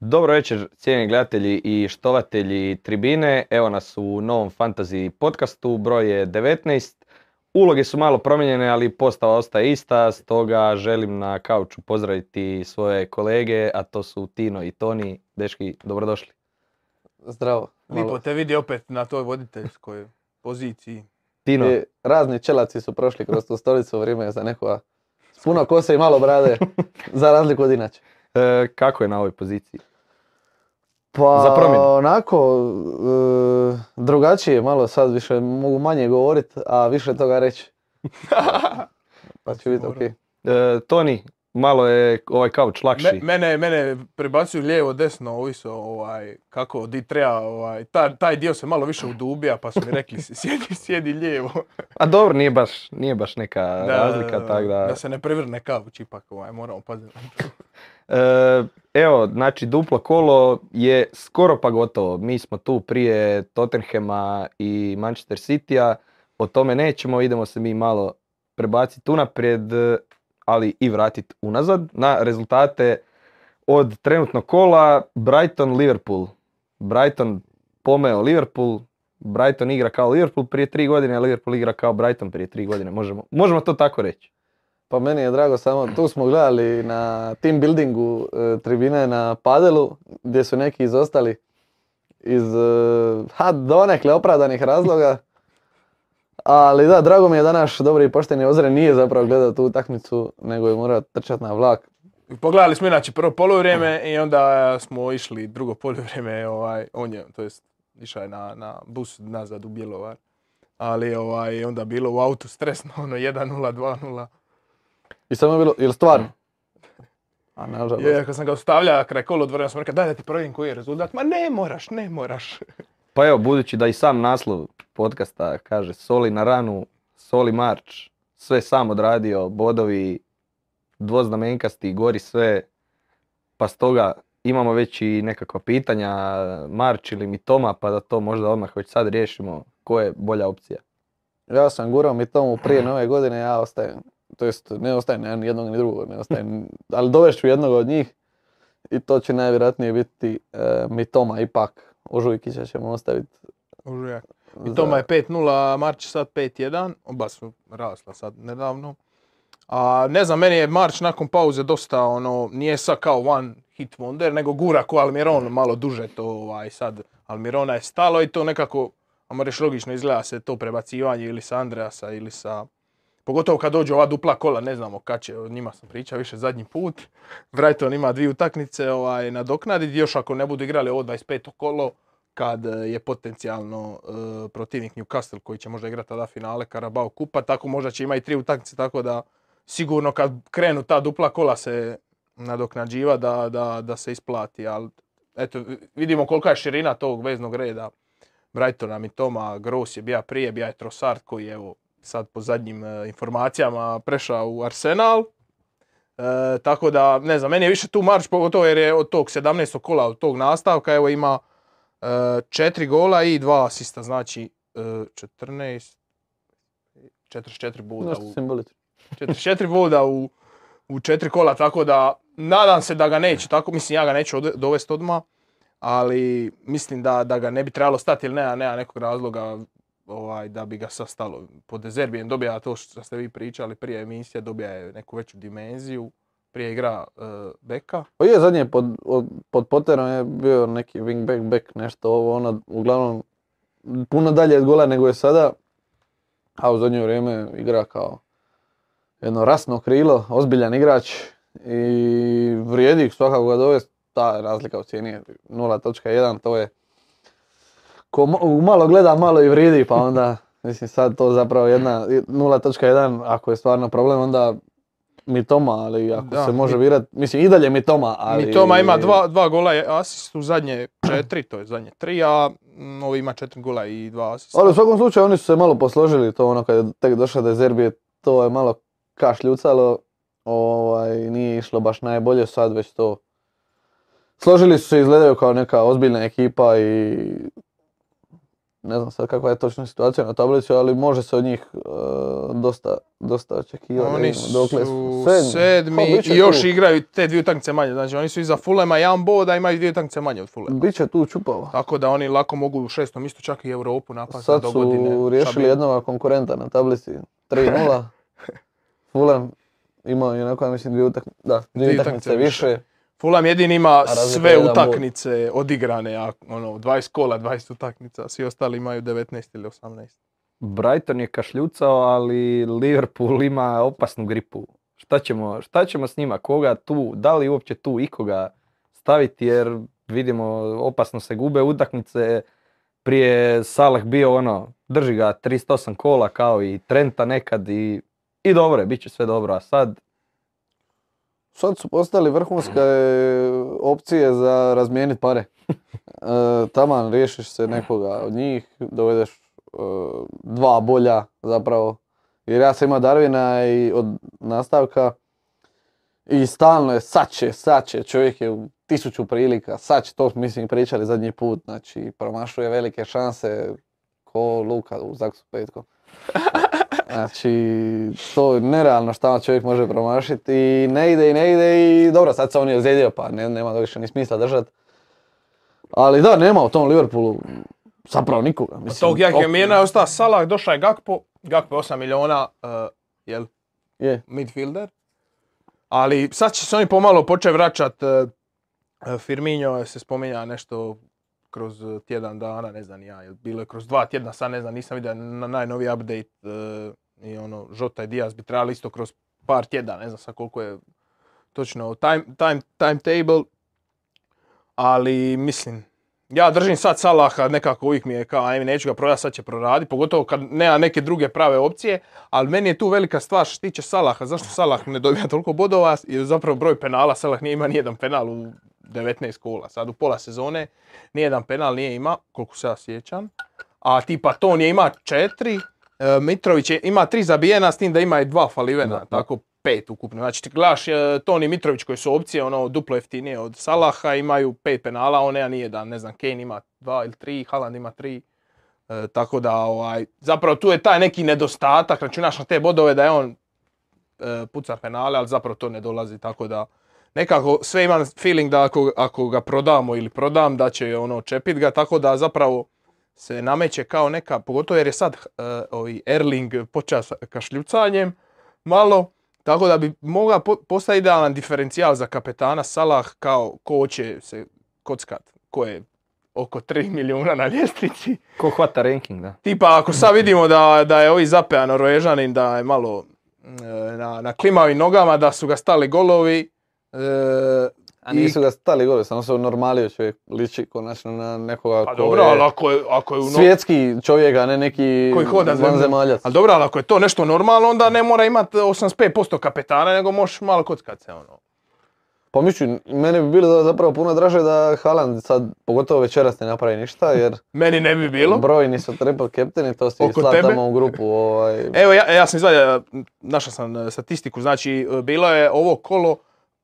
Dobro večer, cijenjeni gledatelji i štovatelji tribine. Evo nas u novom fantasy podcastu, broj je 19. Uloge su malo promijenjene, ali postava ostaje ista, stoga želim na kauču pozdraviti svoje kolege, a to su Tino i Toni. Deški, dobrodošli. Zdravo. Lipo te vidi opet na toj voditeljskoj poziciji. Tino, I razni čelaci su prošli kroz tu stolicu, vrijeme je za nekoga s puno kose i malo brade, za razliku od inače. E, kako je na ovoj poziciji? Pa Za promjenu. onako, e, drugačije malo sad više mogu manje govorit, a više toga reći. pa će biti okej. E, Toni, malo je ovaj kauč lakši. Me, mene, mene prebacuju lijevo, desno, ovisno ovaj, kako di treba, ovaj, ta- taj dio se malo više udubija, pa su mi rekli sjedi, sjedi lijevo. A dobro, nije baš, nije baš neka Da, razlika, tako da... da se ne prevrne kauč ipak, ovaj, moramo paziti. E, evo, znači duplo kolo je skoro pa gotovo. Mi smo tu prije Tottenhema i Manchester Citya. O tome nećemo, idemo se mi malo prebaciti unaprijed, ali i vratiti unazad na rezultate od trenutnog kola Brighton-Liverpool. Brighton pomeo Liverpool, Brighton igra kao Liverpool prije tri godine, a Liverpool igra kao Brighton prije tri godine. Možemo, možemo to tako reći. Pa meni je drago samo, tu smo gledali na team buildingu e, tribine na padelu, gdje su neki izostali iz e, ha, donekle opravdanih razloga. Ali da, drago mi je da naš dobri i pošteni Ozren nije zapravo gledao tu utakmicu, nego je morao trčati na vlak. Pogledali smo inače prvo poluvrijeme i onda smo išli drugo poluvrijeme, ovaj, on je, to jest, išao je na, na bus nazad u Bjelovar. Ali ovaj, onda bilo u autu stresno, ono 1-0, 2-0. I samo je bilo, ili stvarno? A nažalost. Je, kad sam ga ostavlja kraj kolodvora, sam rekao daj da ti provjerim koji je rezultat. Ma ne moraš, ne moraš. Pa evo, budući da i sam naslov podcasta kaže Soli na ranu, Soli marč, sve sam odradio, bodovi dvoznamenkasti, gori sve, pa stoga imamo već i nekakva pitanja, Marč ili Mitoma, pa da to možda odmah već sad riješimo, ko je bolja opcija. Ja sam gurao mi tomu prije nove godine, ja ostajem, to jest ne ostajem ni jednog ni drugog, ne ostajem, ali dovešću jednog od njih i to će najvjerojatnije biti e, Mitoma ipak. Ožujkića ćemo ostaviti. Užujak. za- I Toma je 5-0, a Marč je sad 5-1, oba su rasla sad nedavno. A ne znam, meni je Marč nakon pauze dosta ono, nije sad kao one hit wonder, nego gura ko Almiron malo duže to ovaj sad. Almirona je stalo i to nekako, ajmo reći logično izgleda se to prebacivanje ili sa Andreasa ili sa Pogotovo kad dođu ova dupla kola, ne znamo kad će, o njima sam pričao više zadnji put. Brighton ima dvije utakmice ovaj, nadoknaditi, još ako ne budu igrali ovo 25. kolo, kad e, je potencijalno e, protivnik Newcastle koji će možda igrati tada finale Carabao kupa, tako možda će imati tri utakmice, tako da sigurno kad krenu ta dupla kola se nadoknađiva da, da, da se isplati, ali eto, vidimo kolika je širina tog veznog reda Brightona, Mitoma, Gross je bija prije, bija je Trossard koji je evo sad po zadnjim e, informacijama prešao u Arsenal. E, tako da, ne znam, meni je više tu marš, pogotovo jer je od tog 17. kola, od tog nastavka, evo ima e, četiri gola i dva asista, znači e, 14, 44 boda u, simbolično. 44 boda u, u četiri kola, tako da nadam se da ga neće, tako mislim ja ga neću ode- dovesti odmah, ali mislim da, da ga ne bi trebalo stati jer nema, nema nekog razloga ovaj, da bi ga sad stalo. Pod Dezerbijem dobija to što ste vi pričali prije emisije, dobija je neku veću dimenziju, prije igra e, beka. Pa je zadnje pod, od- pod Potterom je bio neki wing back back nešto ovo ono, uglavnom puno dalje od gola nego je sada. A u zadnje vrijeme igra kao jedno rasno krilo, ozbiljan igrač i vrijedi svakako ga dovesti. Ta razlika u cijeni je 0.1, to je ko malo gleda, malo i vrijedi, pa onda mislim sad to zapravo jedna 0.1, ako je stvarno problem, onda Mitoma, ali ako Da, se može Mi- virat, mislim i dalje Mitoma, ali... Mitoma ima dva, dva gola i asist u zadnje četiri, to je zadnje tri, a mm, ovi ima četiri gola i dva asista. Ali u svakom slučaju oni su se malo posložili, to ono kad je tek došao da Zerbije, to je malo kašljucalo, ovaj, nije išlo baš najbolje, sad već to složili su se, izgledaju kao neka ozbiljna ekipa i ne znam sad kakva je točna situacija na tablici, ali može se od njih e, dosta, dosta očekivati. Oni vidimo dokle su Sedmi. sedmi će i još tu. igraju te dvije utakmice manje. Znači oni su iza Fulema jedan bod, a imaju dvije utakmice manje od Fulema. Biće tu čupavo. Tako da oni lako mogu u šestom isto čak i Europu napasti Sad do su godine. riješili Šta bi- jednog konkurenta na tablici 3-0. Fulham ima i onako, ja mislim, dvije utakmice, da, dvije utakmice utakmice više. Fulham jedini ima sve utakmice odigrane, a ono 20 kola, 20 utakmica, svi ostali imaju 19 ili 18. Brighton je kašljucao, ali Liverpool ima opasnu gripu. Šta ćemo, šta ćemo s njima? Koga tu, da li uopće tu ikoga staviti jer vidimo opasno se gube utakmice. Prije Salah bio ono, drži ga 38 kola kao i Trenta nekad i, i dobro je, bit će sve dobro. A sad, Sad su postali vrhunske opcije za razmijeniti pare. E, taman riješiš se nekoga od njih, dovedeš e, dva bolja zapravo. Jer ja sam imao Darvina i od nastavka i stalno je sad će, sad će, čovjek je u tisuću prilika, sad će, to mislim pričali zadnji put, znači promašuje velike šanse ko Luka u Zaksu petkom. Znači, to je nerealno šta čovjek može promašiti i ne ide i ne ide i dobro, sad se on je ozlijedio pa ne, nema da više ni smisla držat. Ali da, nema u tom Liverpoolu zapravo nikoga. Mislim, Tog jak je Mirna je ostao Salah, došao je Gakpo, Gakpo je 8 miliona, uh, jel, Je, midfielder. Ali sad će se oni pomalo početi vraćat. uh, uh, Firmino se spominja nešto kroz uh, tjedan dana, ne znam ja, bilo je kroz dva tjedna, sad ne znam, nisam vidio na najnoviji update uh, i ono, Žota i Diaz bi trebali isto kroz par tjedana, ne znam sad koliko je točno time, time, timetable, ali mislim, ja držim sad Salaha, nekako uvijek mi je kao, ajme neću ga prodati, sad će proraditi, pogotovo kad nema neke druge prave opcije, ali meni je tu velika stvar što tiče Salaha, zašto Salah ne dobija toliko bodova, jer zapravo broj penala, Salah nije ima nijedan penal u 19 kola, sad u pola sezone, nijedan penal nije ima, koliko se ja sjećam, a tipa Ton je ima četiri, e, Mitrović je, ima tri zabijena, s tim da ima i dva falivena, Da, da. tako pet ukupno. Znači ti gledaš e, Ton i Mitrović koji su opcije ono duplo jeftinije od Salaha, imaju pet penala, on nema nijedan, ne znam, Kane ima dva ili tri, Haaland ima tri. E, tako da, ovaj, zapravo tu je taj neki nedostatak, računaš na te bodove da je on e, puca penale, ali zapravo to ne dolazi, tako da nekako sve imam feeling da ako, ako ga prodamo ili prodam da će ono čepit ga, tako da zapravo se nameće kao neka, pogotovo jer je sad e, ovi Erling počeo sa kašljucanjem malo, tako da bi mogao po- postati idealan diferencijal za kapetana Salah kao ko će se kockat, ko je oko 3 milijuna na ljestvici. ko hvata ranking, da. Tipa ako sad vidimo da, da je ovi Zapea Norvežanin da je malo mm, e, na, na klimavim nogama, da su ga stali golovi. E, a nisu ga stali gore, samo se normalio čovjek, liči konačno na nekoga Pa ko dobro, je ali ako je, ako je u no- svjetski čovjek, a ne neki koji hoda vanzemaljac. Ali dobro, ali ako je to nešto normalno, onda ne mora imati 85% kapetana, nego možeš malo kockat se ono. Pa mislim, meni bi bilo zapravo puno draže da Haaland sad, pogotovo večeras ne napravi ništa, jer Meni ne bi bilo. brojni su triple captaini, to si Oko slat tebe? tamo u grupu. Ovaj, Evo, ja, ja sam izvadio, našao sam e, statistiku, znači e, bilo je ovo kolo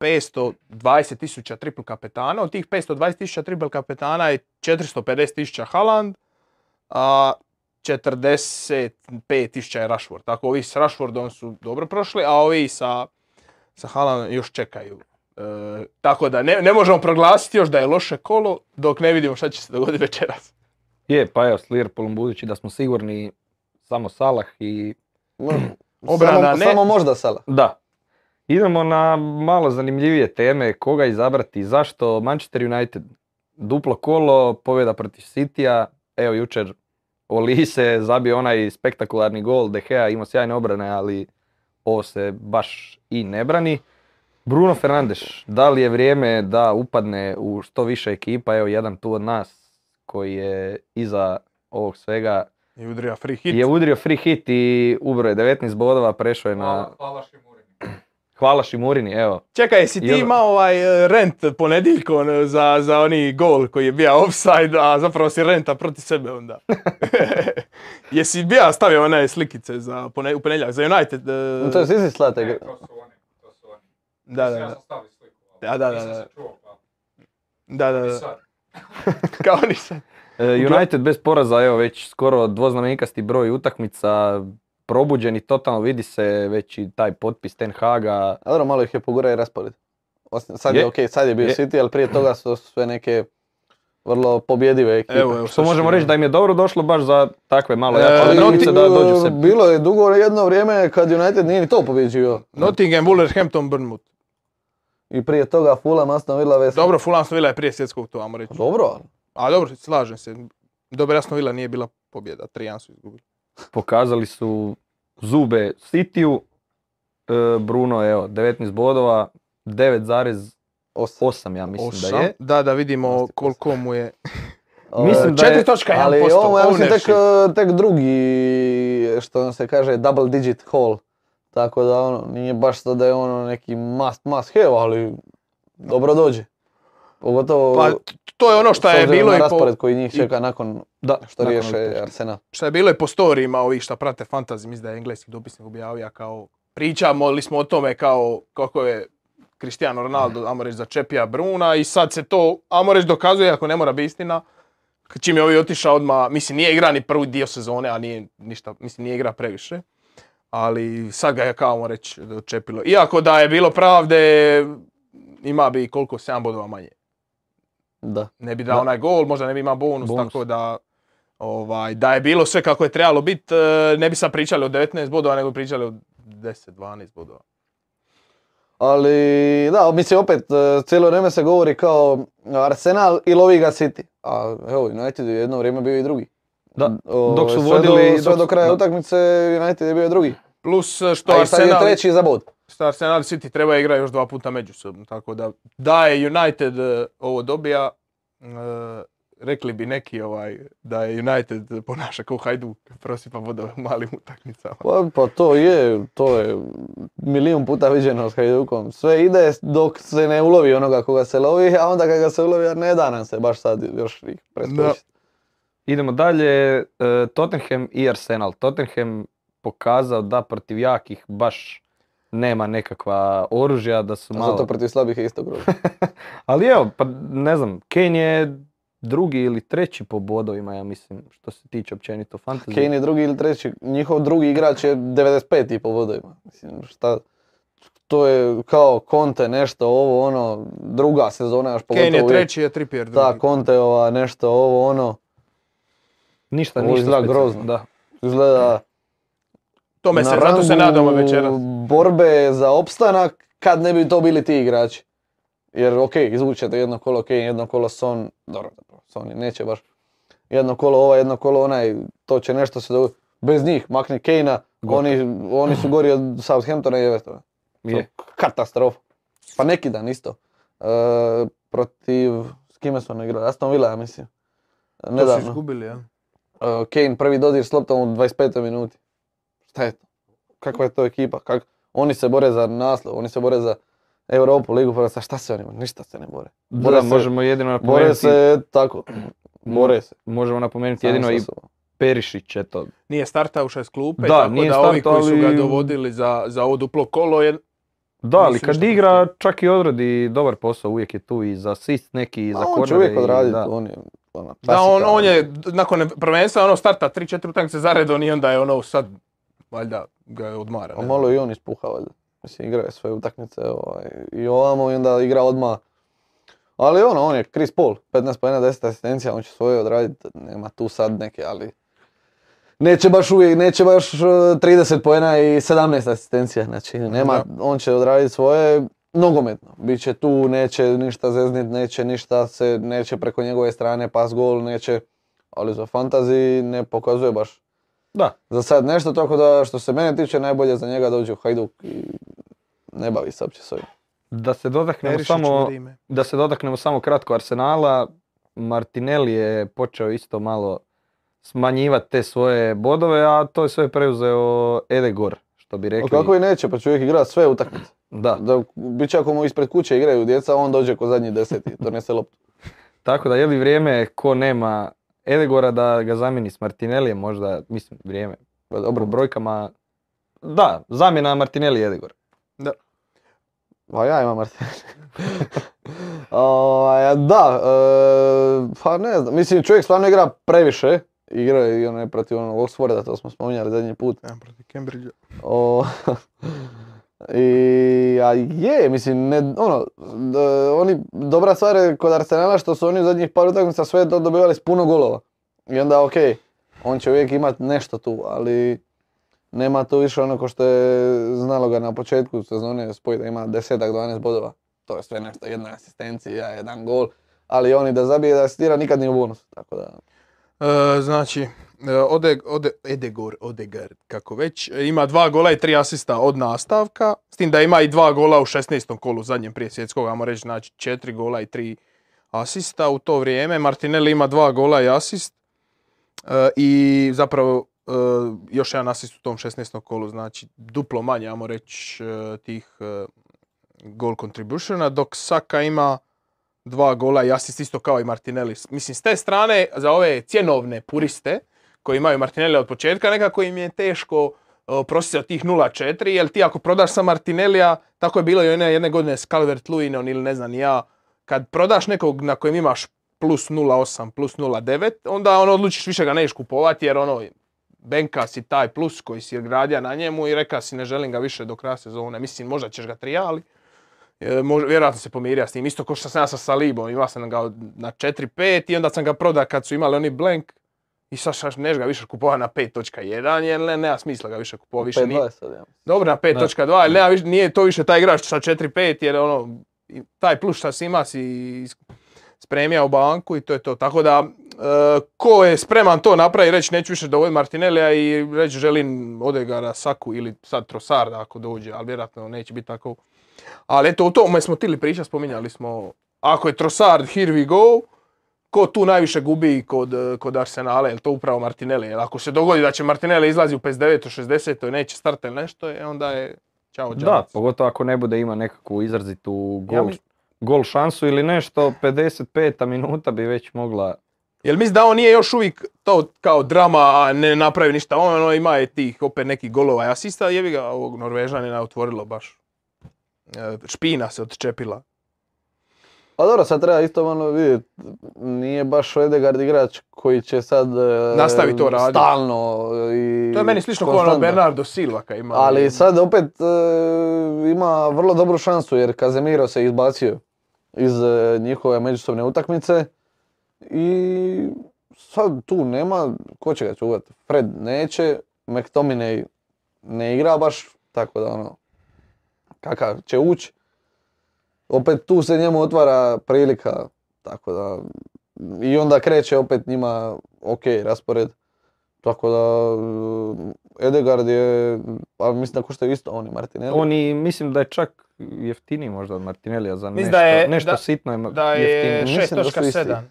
520 tisuća triple kapetana, od tih 520 tisuća triple kapetana je 450 tisuća Haaland, a 45 tisuća je Rashford. Tako ovi s Rashfordom su dobro prošli, a ovi sa, sa Haalandom još čekaju. E, tako da ne, ne možemo proglasiti još da je loše kolo dok ne vidimo šta će se dogoditi večeras. Je, pa evo s Liverpoolom budući da smo sigurni samo Salah i mo- Obrana samo, ne. samo možda Salah. Da. Idemo na malo zanimljivije teme, koga izabrati, zašto Manchester United, duplo kolo, pobjeda protiv Citya, evo jučer Olise zabio onaj spektakularni gol, De Gea imao sjajne obrane, ali ovo se baš i ne brani. Bruno Fernandes, da li je vrijeme da upadne u što više ekipa, evo jedan tu od nas koji je iza ovog svega I udrija free hit. je udrio free hit i ubro je 19 bodova, prešao je na... Hvala Šimurini, evo. Čekaj, jesi ti imao ovaj rent ponedjeljkom e, za, za oni gol koji je bio offside, a zapravo si renta protiv sebe onda? jesi bija stavio one slikice za pone, u ponedjeljak, za United? e, To je svi slate. Ne, to su oni, to su oni. da, da, Ja da. sam stavio sliku. Da, da, da, nisam da. se čuo, pa. Da, da, da. Kao ni sad. E, United bez poraza, evo već skoro dvoznamenkasti broj utakmica, probuđeni totalno, vidi se već i taj potpis Ten Haga. Dobro, malo ih je pogura i raspored. Sad je, Je. ok, sad je bio Je. City, ali prije toga su sve neke vrlo pobjedive ekipe. Evo, evo, Što možemo reći da im je dobro došlo baš za takve malo E, jače utakmice da dođu se... Bilo je dugo jedno vrijeme kad United nije ni to pobjeđivao. Nottingham, Wolverhampton, Bournemouth. I prije toga Fulham, Aston Villa, West. Dobro, Fulham Aston Villa je prije svjetskog, to vamo reći. Dobro, ali A dobro, slažem se. Dobro, Aston Villa nije bila pobjeda, 3 su izgubili. Pokazali su zube Cityu, e, Bruno evo 19 bodova, 9,8 osam. ja mislim da je. Da, da vidimo koliko mu je. Mislim da je- Ali 1%. ovo ja mislim tek drugi, što se kaže, double digit haul. Tako da ono, nije baš to da je ono neki must, must have, ali dobro dođe. Pogotovo Pa, to je ono što je bilo na i po, raspored koji njih čeka nakon Da, što nakon riješe. Arsenal. što je bilo i po storijima ovih što prate fantasy, mislim da je engleski dopisnik objavio kao pričamo li smo o tome kao kako je Cristiano Ronaldo, ajmo reći, začepija Bruna i sad se to, ajmo reći, dokazuje, ako ne mora biti istina, čim je ovi otišao odmah, mislim nije igra ni prvi dio sezone, a nije ništa, mislim nije igra previše, ali sad ga je kao reći dočepilo. Iako da je bilo pravde, ima bi koliko, 7 bodova manje. Da. ne bi dao Da. onaj gol, možda ne bi imao bonus, Bonus. tako da ovaj, da je bilo sve kako je trebalo biti, e, ne bi sad pričali o 19 bodova, nego bi pričali o 10-12 bodova. Ali da, mislim opet eh, cijelo vrijeme se govori kao Arsenal i lovi ga City. A evo, United je jedno vrijeme bio i drugi. Da, O, dok su sve vodili- Do, sve dok do kraja da. utakmice United je bio drugi. Plus e, što A i sad je Arsenal, treći za bod. Što Arsenal City treba igrati još dva puta međusobno, tako da da je United e, ovo dobija, e, rekli bi neki ovaj, da je United ponaša kao Hajduk, prosipa vodove u malim utakmicama. Pa, pa to je, to je milijun puta viđeno s Hajdukom. Sve ide dok se ne ulovi onoga koga se lovi, a onda kad ga se ulovi, a ne da nam se baš sad još ih preskočiti. Idemo dalje, e, Tottenham i Arsenal. Tottenham pokazao da protiv jakih baš nema nekakva oružja, da su A malo... zato protiv slabih je isto grožno. Ali evo, pa ne znam, Kane je drugi ili treći po bodovima, ja mislim, što se tiče općenito fantasy. Kane je drugi ili treći, njihov drugi igrač je 95 i po bodovima. Mislim, šta, to je kao Conte nešto, ovo ono, druga sezona još pogotovo Kane je treći, je Trippier drugi. Ta Conteova nešto, ovo ono, Ništa, Ovo ništa izgleda grozno. Da. izgleda Tome se, na zato se nadamo večeras. borbe za opstanak kad ne bi to bili ti igrači. Jer ok, izvučete jedno kolo Kane, jedno kolo Son, dobro, dobro, Son neće baš. Jedno kolo ovaj, jedno kolo onaj, to će nešto se dogoditi. Bez njih, makni Kane-a, Gotovo. oni, oni su gori od Southamptona i Evertona. Je. Katastrofa. Pa neki dan isto. E, protiv, s kime su oni igrali? Aston Villa, ja mislim. To su Nedavno. izgubili, ja. Uh, Kane prvi dodir s loptom u 25. minuti. Šta je to? Kakva je to ekipa? Kak... Oni se bore za naslov, oni se bore za Europu, Ligu prvaca. Šta se oni? Ništa se ne bore. Bore Da, se- možemo jedino Bore napomenuti, se tako. Bore se. možemo napomenuti jedino i. Perišić, eto. Nije startao iz klupe, Da, tako nije da ovi koji su ga ali- dovodili za, za ovo duplo kolo je... Da, ali kad igra čak i odradi dobar posao, uvijek je tu i za asist neki, i za A on će uvijek odraditi, da. on je ona Da, on, on je nakon prvenstva ono starta 3-4 utakmice zaredom i onda je ono sad valjda ga je odmara. A malo i on ispuha valjda. Mislim, igra je svoje utakmice ovaj, i ovamo i onda igra odmah. Ali ono, on je Chris Paul, 15 pojena, 10 asistencija, on će svoje odraditi, nema tu sad neke, ali... Neće baš uvijek, neće baš uh, 30 pojena i 17 asistencija, znači nema, on će odraditi svoje nogometno. Biće tu, neće ništa zeznit, neće ništa se, neće preko njegove strane pas gol, neće, ali za fantazi ne pokazuje baš Da, za sad nešto, tako da što se mene tiče najbolje za njega dođe u Hajduk i ne bavi se uopće s ovim. da se dotaknemo samo, da se dotaknemo samo kratko Arsenala. Martinelli je počeo isto malo smanjivati te svoje bodove, a to je sve preuzeo Edegor, što bi rekli. kako i neće, pa čovjek igra sve utakmice. Da, Da, bit će ako mu ispred kuće igraju djeca, on dođe ko zadnji deseti, donese loptu. tako da je li vrijeme ko nema Edegora da ga zamijeni s Martinellijem, možda, mislim, vrijeme. Dobro, brojkama, da, zamjena Martinelli i Edegor. pa ja imam Martinelli. Ovaj, da, e, pa ne znam, mislim čovjek stvarno igra previše. Igra i onaj protiv onog Oxforda, to smo spominjali zadnji put. Ja, protiv Cambridgea. I, a je, mislim, ne, ono, d- oni, dobra stvar je kod Arsenala što su oni u zadnjih par utakmica sve to dobivali s puno golova. I onda ok, on će uvijek imat nešto tu, ali nema to više ono ko što je znalo ga na početku sezone spojiti da ima 10-12 bodova. To je sve nešto, jedna asistencija, jedan gol, ali oni da zabije da asistira nikad nije u bonus, tako da... E, znači, e, Ode, Ode, Edegor, Odegaard, kako već, e, ima dva gola i tri asista od nastavka, s tim da ima i dva gola u 16. kolu zadnjem prije svjetskog, ajmo reći, znači četiri gola i tri asista u to vrijeme. Martinelli ima dva gola i asist e, i zapravo e, još jedan asist u tom 16. kolu, znači duplo manje, ajmo reći, tih e, goal contributiona, dok Saka ima dva gola i asist isto kao i Martinelli. Mislim, s te strane, za ove cjenovne puriste koji imaju Martinelli od početka, nekako im je teško prositi od tih 0-4, jer ti ako prodaš sa Martinellija, tako je bilo i one jedne godine s Calvert Luinon ili ne znam ja, kad prodaš nekog na kojem imaš plus 0,8, plus 0,9, onda ono odlučiš više ga neš kupovati jer ono, benka si taj plus koji si gradio na njemu i reka si ne želim ga više do kraja sezone. Mislim, možda ćeš ga trijali, mož- vjerojatno se pomirio s tim. Isto kao što sam ja sa Salibom, imao sam ga na 4-5 i onda sam ga prodao kad su imali oni blank. I sad neš ga više kupovati na 5.1 jer ne, nema smisla ga više kupovati. Više nije, 5-20 sad, ja. dobro na 5.2 ali nema više, nije to više taj igrač sa 4-5 jer ono, taj plus šta si ima si spremio u banku i to je to. Tako da, e, ko je spreman to napravi reći neću više dovoljiti Martinellija i reći želim Odegara, Saku ili sad Trossarda ako dođe, ali vjerojatno neće biti tako. Ali eto, o tome smo tili priča, spominjali smo, ako je Trossard, here we go, ko tu najviše gubi kod, kod Arsenala, je to upravo Martinelli? Jer ako se dogodi da će Martinelli izlazi u 59. 60. i neće starta ili nešto, e, onda je čao Da, džabac. pogotovo ako ne bude ima nekakvu izrazitu Ja gol, mis- gol šansu ili nešto, 55. minuta bi već mogla... Jel misli da on nije još uvijek to kao drama, a ne napravi ništa, on ono, ima je tih opet nekih golova i asista, jebi ga ovog Norvežanina otvorilo baš. E, Špina se odčepila. Pa dobro, sad treba isto malo vidjeti, nije baš Edegard igrač koji će sad e, Nastavi to raditi. stalno i To je meni slično kao ono. Bernardo Silva kad ima. Ali sad opet e, ima vrlo dobru šansu jer Kazemiro se izbacio iz njihove međusobne utakmice i sad tu nema, ko će ga čuvati? Fred neće, McTominay ne igra baš, tako da ono, kakav će ući. Opet tu se njemu otvara prilika, tako da i onda kreće opet njima ok raspored. Tako da e, Edegard je, pa mislim da koštaju isto oni Martinelli. Oni, mislim da je čak jeftiniji možda od Martinellija za Mislim nešto, da je- nešto da- sitno je Da je jeftiniji. Mislim da su isti. 6.7.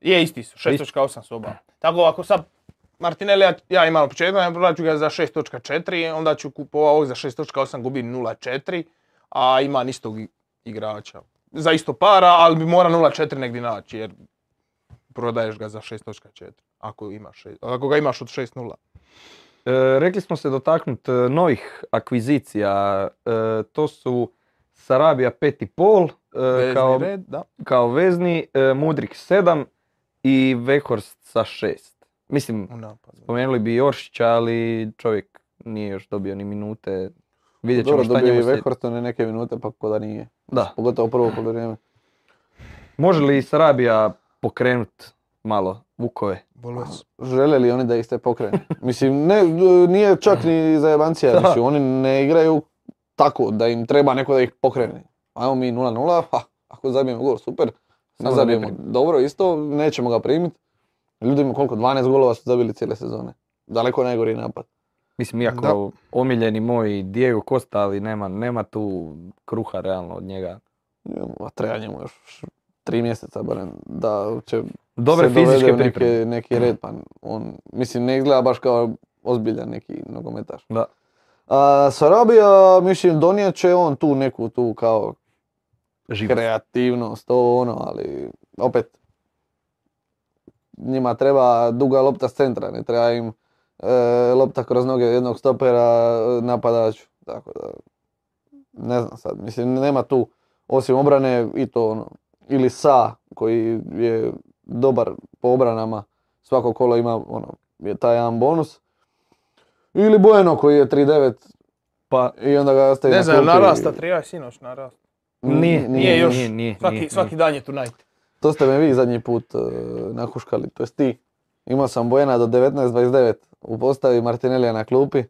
Je isti su, 6.8 su oba. Tako ako sad Martinelli ja, ja imam početak, ja prodat ću ga za 6.4, onda ću kupovati ovog za 6.8, gubi 0.4, a ima istog igrača. Za isto para, ali bi mora 0.4 negdje naći, jer prodaješ ga za 6.4, ako, imaš, ako ga imaš od 6.0. E, rekli smo se dotaknuti novih akvizicija. E, to su Sarabija 5,5 e, kao, red, da. kao vezni, e, Mudrik 7 i Vekhorst sa 6. Mislim, spomenuli bi Joršića, ali čovjek nije još dobio ni minute. Vidjet ćemo Dobro, šta dobio i njemu se... Weghorstone neke minute, pa ko da nije. Da. Pogotovo prvo poluvrijeme. Može li Sarabija pokrenut malo Vukove? Žele li oni da ih se pokrene? Mislim, ne, nije čak ni za jebancija, mislim, oni ne igraju tako da im treba neko da ih pokrene. Ajmo mi 0-0, ha, ako zabijemo gol, super. Ne zabijemo dobro, isto, nećemo ga primiti. Ljudima koliko, 12 golova su zabili cijele sezone. Daleko najgori napad. Mislim, iako Da. omiljeni moj Diego Costa, ali nema, nema tu kruha realno od njega. A treba njemu još tri mjeseca barem da će Dobre se dovede fizičke u neki, neki red, pa on, mislim, ne izgleda baš kao ozbiljan neki nogometaš. Da. A, Sarabija, mislim, donijet će on tu neku tu kao Živost. kreativnost, ovo ono, ali opet njima treba duga lopta s centra, ne treba im e, lopta kroz noge jednog stopera e, napadaču, tako da ne znam sad, mislim nema tu osim obrane i to ono ili Sa koji je dobar po obranama, svako kolo ima ono, je taj jedan bonus. Ili Bueno koji je 3-9 Pa i onda ga ostavi Ne na znam, narasta trija sinoć narasta. nije, Nije još. Nije, nije, Svaki, nije, svaki nije. dan je tonight. To ste me vi zadnji put uh, nahuškali, to jest ti. Imao sam Bojena do 19.29 u postavi Martinellija na klupi.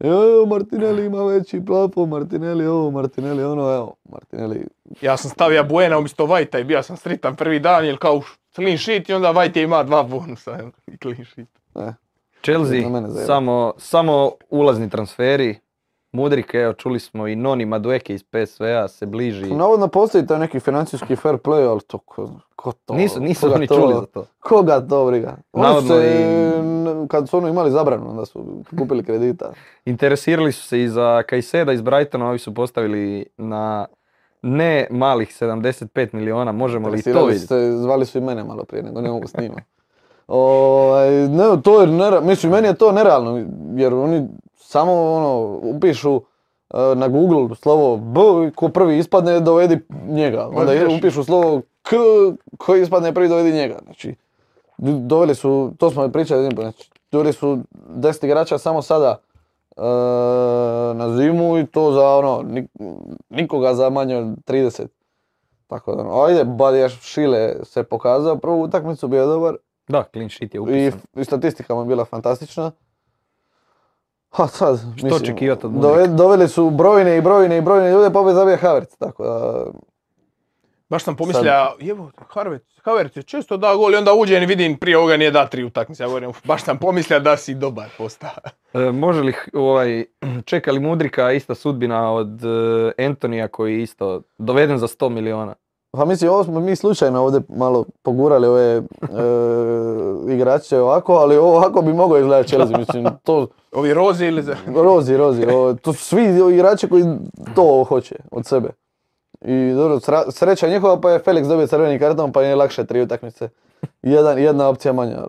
Evo, Martinelli ima veći plafon, Martinelli ovo, Martinelli ono, evo, Martinelli. Ja sam stavio Buena umjesto Vajta i bio sam sritan prvi dan jer kao clean sheet i onda Vajt je ima dva bonusa i clean sheet. Eh, Chelsea, samo, samo ulazni transferi. Mudrik, evo čuli smo i Noni Madueke iz PSV-a se bliži. Navodno postoji taj neki financijski fair play, ali to ko, ko to? nisu nisu oni to- čuli za to. Koga to briga? Navodno se, i- kad su ono imali zabranu, onda su kupili kredita. Interesirali su se i za Kajseda iz Brightona, ovi su postavili na ne malih 75 miliona, možemo li to vidjeti? zvali su i mene malo prije, nego ne mogu s njima. Ovaj, ne, to je nera- mislim, meni je to nerealno, jer oni samo ono, upišu e, na Google slovo B, i ko prvi ispadne dovedi njega. Onda upišu slovo K, ko ispadne prvi dovedi njega. Znači, doveli su, to smo i pričali, znači, doveli su 10 igrača samo sada e, na zimu i to za ono, nik- nikoga za manje od 30. Tako da, ono, ajde, Badija Šile se pokazao, prvu utakmicu bio dobar Da, clean sheet je i, upisan. i statistika mu je bila fantastična. Ha sad, Što očekivati od dove- doveli su brojne i brojne i brojne ljude, pa opet zabija Havertz, tako da, Baš sam pomislio, jevo, Harvard, Havertz je često da gol i onda uđem i vidim prije ovoga nije da tri utakmice. Ja govorim, "Uf, baš sam pomislio da si dobar postao. E, može li ovaj, čekali Mudrika ista sudbina od e, Antonija koji je isto doveden za 100 miliona? Pa mislim, ovo smo mi slučajno ovdje malo pogurali ove e, igrače ovako, ali ovako bi mogao izgledati Chelsea, mislim, to, Ovi rozi ili za... rozi, rozi, ovo, to su svi igrači koji to hoće od sebe. I dobro, sreća njihova pa je Felix dobio crveni karton pa je lakše tri utakmice. Jedan, jedna opcija manja.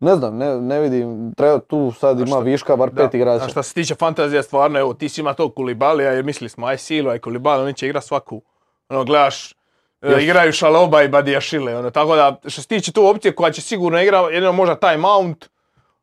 Ne znam, ne, ne vidim, treba tu sad ima viška, bar pet igrača. A što se tiče fantazija, stvarno, evo, ti si ima tog Kulibalija, jer mislili smo, aj Silo, aj Kulibali, oni će igrat svaku. Ono, gledaš, e, Još. igraju Šaloba i Badijašile, ono, tako da, što se tiče tu opcije koja će sigurno igra, jedino možda taj Mount,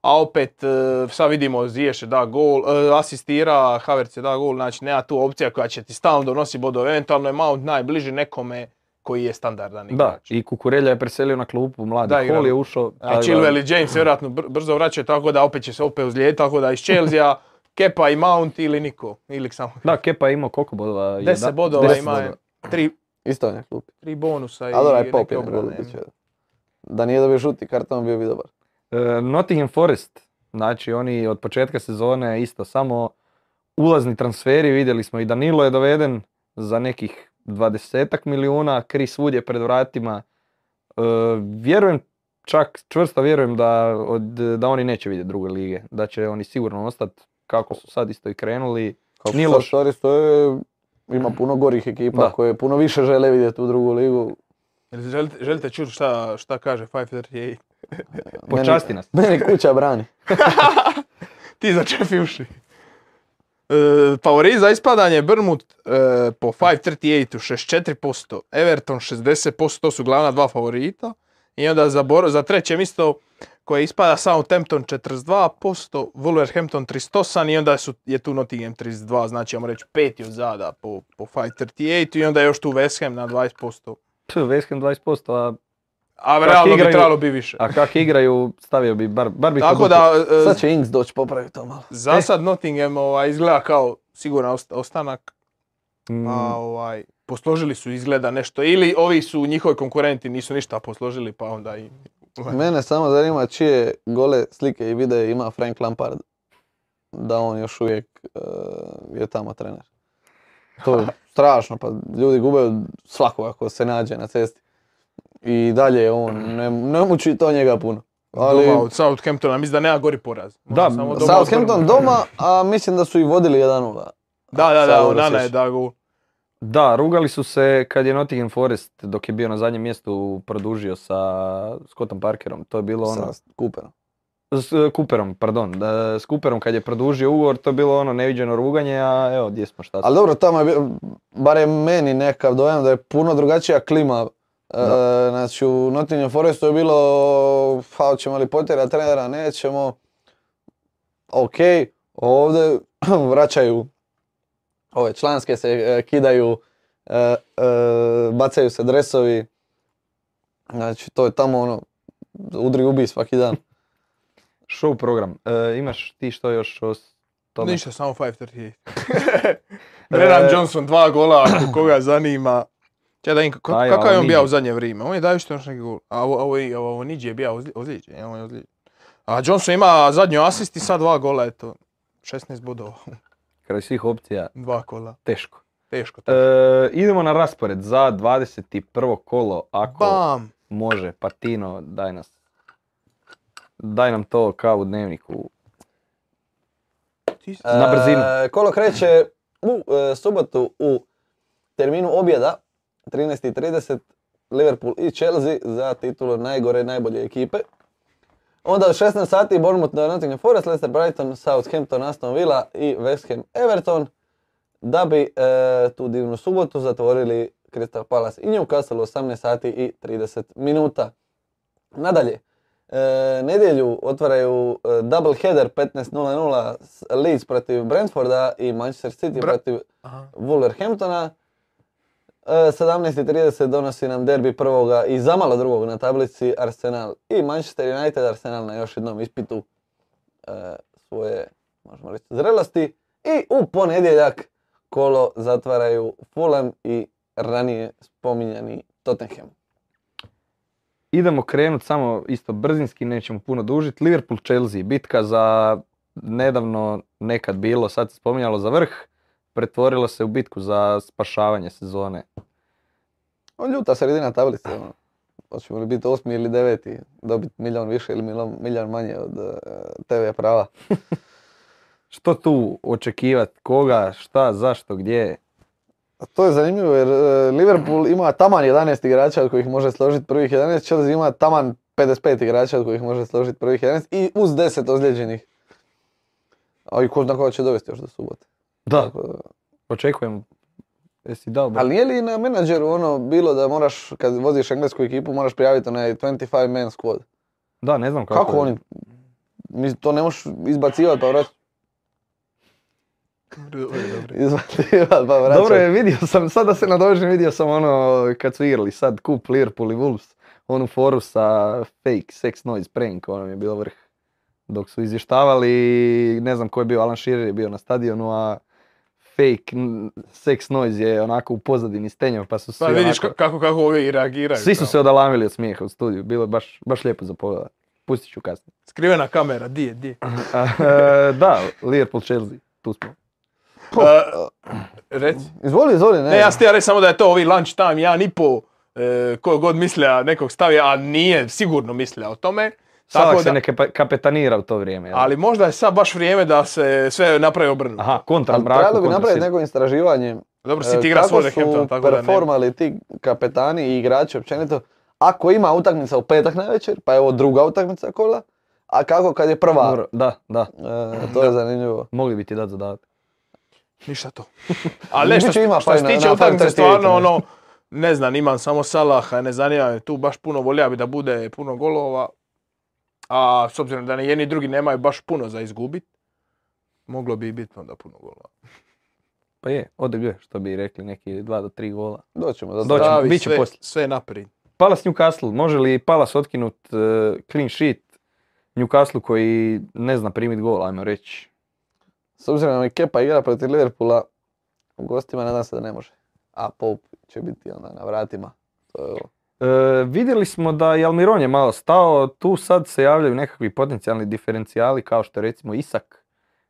a opet, e, sad vidimo, Ziješ je da gol, e, asistira, Havertz je da gol, znači nema tu opcija koja će ti stalno donosi bodove, eventualno je Mount najbliži nekome koji je standardan Da, igrač. i Kukurelja je preselio na klupu, mladi Da. Hall je ušao. A da- Chilwell i James se vjerojatno br- brzo vraćaju, tako da opet će se opet uzlijediti, tako da iz Chelsea, Kepa i Mount ili niko, ili samo Da, Kepa je imao koliko bodova? 10 Jedan- bodova 10 ima bodova. Tri, Isto je na klupi. tri bonusa i A Pop je biće. Da nije dobio žuti karton, bio bi dobar. E, Nottingham Forest, znači oni od početka sezone isto samo ulazni transferi, vidjeli smo i Danilo je doveden za nekih 20 milijuna, Chris Wood je pred vratima. E, vjerujem, čak čvrsto vjerujem da, od, da oni neće vidjeti druge lige, da će oni sigurno ostati kako su sad isto i krenuli. Kako Nije sad ima puno gorih ekipa Da. koje puno više žele vidjeti u drugu ligu. Jel Želite, želite čuti šta, šta kaže 538? Počasti nas. Meni kuća brani. Ti začefi uši. E, favorit za ispadanje Brmut e, po 538 64%, Everton 60%, to su glavna dva favorita. I onda za, bor- za treće mjesto koje ispada Southampton 42%, Wolverhampton 38 i onda su, je tu Nottingham 32, znači ajmo reći peti od zada po, po 538 i onda je još tu West Ham na 20%. Pff, West Ham 20%, a, A realno bi igraju- trebalo bi više. a kak igraju stavio bi, bar, bar bi Tako da, e, Sad će Ings doći popraviti to malo. Za sad Nottingham ovaj, izgleda kao siguran ost- ostanak, Mm, a ovaj, posložili su izgleda nešto. Ili ovi su njihovi konkurenti nisu ništa posložili pa onda i... Mene samo zanima čije gole slike i videe ima Frank Lampard. Da on još uvijek eh, je tamo trener. To je strašno, pa ljudi gube svakoga ko se nađe na cesti. I dalje je on, ne, ne muči to njega puno. Ali Doma od Southamptona, mislim da nema gori poraz. Možda Da, samo doma Southampton doma, a mislim da su i vodili 1-0. Da, da, da, Onana je da gol. Da, rugali su se kad je Nottingham Forest dok je bio na zadnjem mjestu produžio sa Scottom Parkerom. To je bilo ono, Sa Cooperom. S e, Cooperom, pardon. Da, s Cooperom kad je produžio ugovor, to je bilo ono neviđeno ruganje, a evo gdje smo šta. Ali dobro, tamo je barem meni nekav dojam da je puno drugačija klima. E, znači u Nottingham Forestu je bilo, pa hoćemo li potjerati trenera, nećemo. Ok, ovdje vraćaju ove članske se e, kidaju, e, e, bacaju se dresovi. Znači to je tamo ono, udri ubi svaki dan. Show program. E, imaš ti što još o s- tome? Ništa, samo 5.38. Brennan E, Johnson, dva gola, ako koga zanima. Čekaj da im, kako, kakav je on bio u zadnje vrijeme? On je dao što još neki gol. A ovo, ovo, ovo, ovo Niđi je bio ozli- ozlijeđen. ja, on je ozlijeđen. A Johnson ima zadnju asist i sad dva gola, eto. 16 bodova, Kraj svih opcija, dva kola. teško. Teško, teško. E, idemo na raspored za 21. kolo, ako Bam! može. Patino, daj nas. Daj nam to kao u dnevniku. Na brzinu. E, kolo kreće u e, subotu u terminu objeda 13.30 Liverpool i Chelsea za titulu najgore najbolje ekipe. Onda u 16 sati Bournemouth na Nottingham Forest, Leicester Brighton, Southampton, Aston Villa i West Ham Everton. Da bi e, tu divnu subotu zatvorili Crystal Palace i Newcastle u 18 sati i 30 minuta. Nadalje, e, nedjelju otvaraju e, double header 15.00 s- Leeds protiv Brentforda i Manchester City Bra- protiv Aha. Wolverhamptona. E, 17.30 donosi nam derbi prvoga i zamalo drugog na tablici Arsenal i Manchester United. Arsenal na još jednom ispitu e, svoje, možemo reći, zrelosti. I u ponedjeljak kolo zatvaraju Fulham i ranije spominjani Tottenham. Idemo krenut samo isto brzinski, nećemo puno dužiti. Liverpool Chelsea, bitka za nedavno nekad bilo, sad se spominjalo za vrh, pretvorilo se u bitku za spašavanje sezone. On ljuta sredina tablice. Ono. Hoćemo li biti osmi ili deveti, dobiti milion više ili milion, milion manje od e, TV prava. Što tu očekivati, koga, šta, zašto, gdje? A to je zanimljivo jer e, Liverpool ima taman 11 igrača od kojih može složiti prvih 11, Chelsea ima taman 55 igrača od kojih može složiti prvih 11 i uz 10 ozlijeđenih. A i ko zna koga će dovesti još do subote. Da, očekujem. Jesi dao broj? Ali nije li na menadžeru ono bilo da moraš, kad voziš englesku ekipu, moraš prijaviti onaj 25 man squad? Da, ne znam kako. Kako, je. oni? Mi to ne možeš izbacivati pa dobro. Izbacivati pa vraćati. Dobro je, vidio sam, sad da se nadovežem, vidio sam ono kad su igrali sad kup Liverpool i Wolves, onu foru sa fake sex noise prank, ono mi je bilo vrh. Dok su izvještavali, ne znam ko je bio, Alan Shearer je bio na stadionu, a fake sex noise je onako u pozadini stenjao, pa su svi Pa vidiš onako- ka- kako, kako ovi i reagiraju. svi su se odalamili od smijeha u studiju, bilo je baš, baš lijepo za pogledat. Pustit ću kasnije. Skrivena kamera, di je, di je. E, da, Liverpool Chelsea, tu smo. E, reci. Izvoli, izvoli, ne. Ne, ja htio reći samo da je to ovi lunch time, jedan i po, e, ko god mislija nekog stavio, a nije sigurno mislija o tome. Salak Tako se da, ne kapetanira u to vrijeme. jel? ali možda je sad baš vrijeme da se sve napravi obrnuto. Aha, kontra Ali mraku, trebalo bi napraviti neko istraživanje Dobro, e, City igra kako su tako da ne. performali ti kapetani i igrači općenito. Ako ima utakmica u petak navečer, pa je ovo druga utakmica kola, a kako kad je prva? Dobro, da, da, E, to je zanimljivo. mogli bi ti dati zadatak. Ništa to. Ali ne, što, što se tiče na utakmice, 5.38 stvarno nešto. ono, ne znam, imam samo Salaha, ne zanima me tu baš puno, volio bi da bude puno golova. A s obzirom da ni jedni i drugi nemaju baš puno za izgubit, moglo bi biti onda puno golova. Pa je, ODG, što bi rekli, neki dva do tri gola. Doćemo do Doćemo. bit će sve, poslije. sve naprijed. Palace Newcastle, može li Palace otkinut e, clean sheet Newcastle koji ne zna primit gol, ajmo reći. S obzirom da mi Kepa igra protiv Liverpoola, u gostima nadam se da ne može. A Pope će biti onda na vratima. To je ovo. E, vidjeli smo da i Almiron je malo stao, tu sad se javljaju nekakvi potencijalni diferencijali kao što je recimo Isak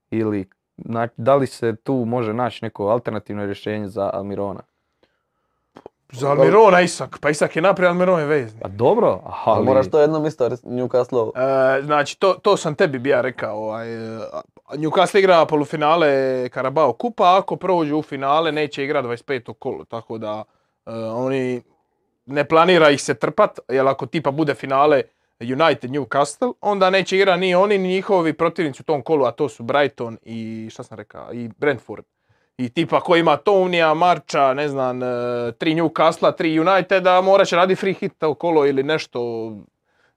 ili na- da li se tu može naći neko alternativno rješenje za Almirona? Za Almirona Isak, pa Isak je naprijed, Almiron je vezni. A dobro, aha, Ali moraš to jednom isto Newcastle. E, znači, to, to sam tebi bija rekao. Ovaj, Newcastle igra polufinale Carabao Kupa, a ako prođu u finale neće igrati 25. kolo, tako da e, oni ne planira ih se trpat, jer ako tipa bude finale United Newcastle, onda neće igrati ni oni ni njihovi protivnici u tom kolu, a to su Brighton i šta sam rekao, i Brentford. I tipa ko ima Tonija, Marča, ne znam, e, tri Newcastle, tri Uniteda, morat će raditi free hit to kolo ili nešto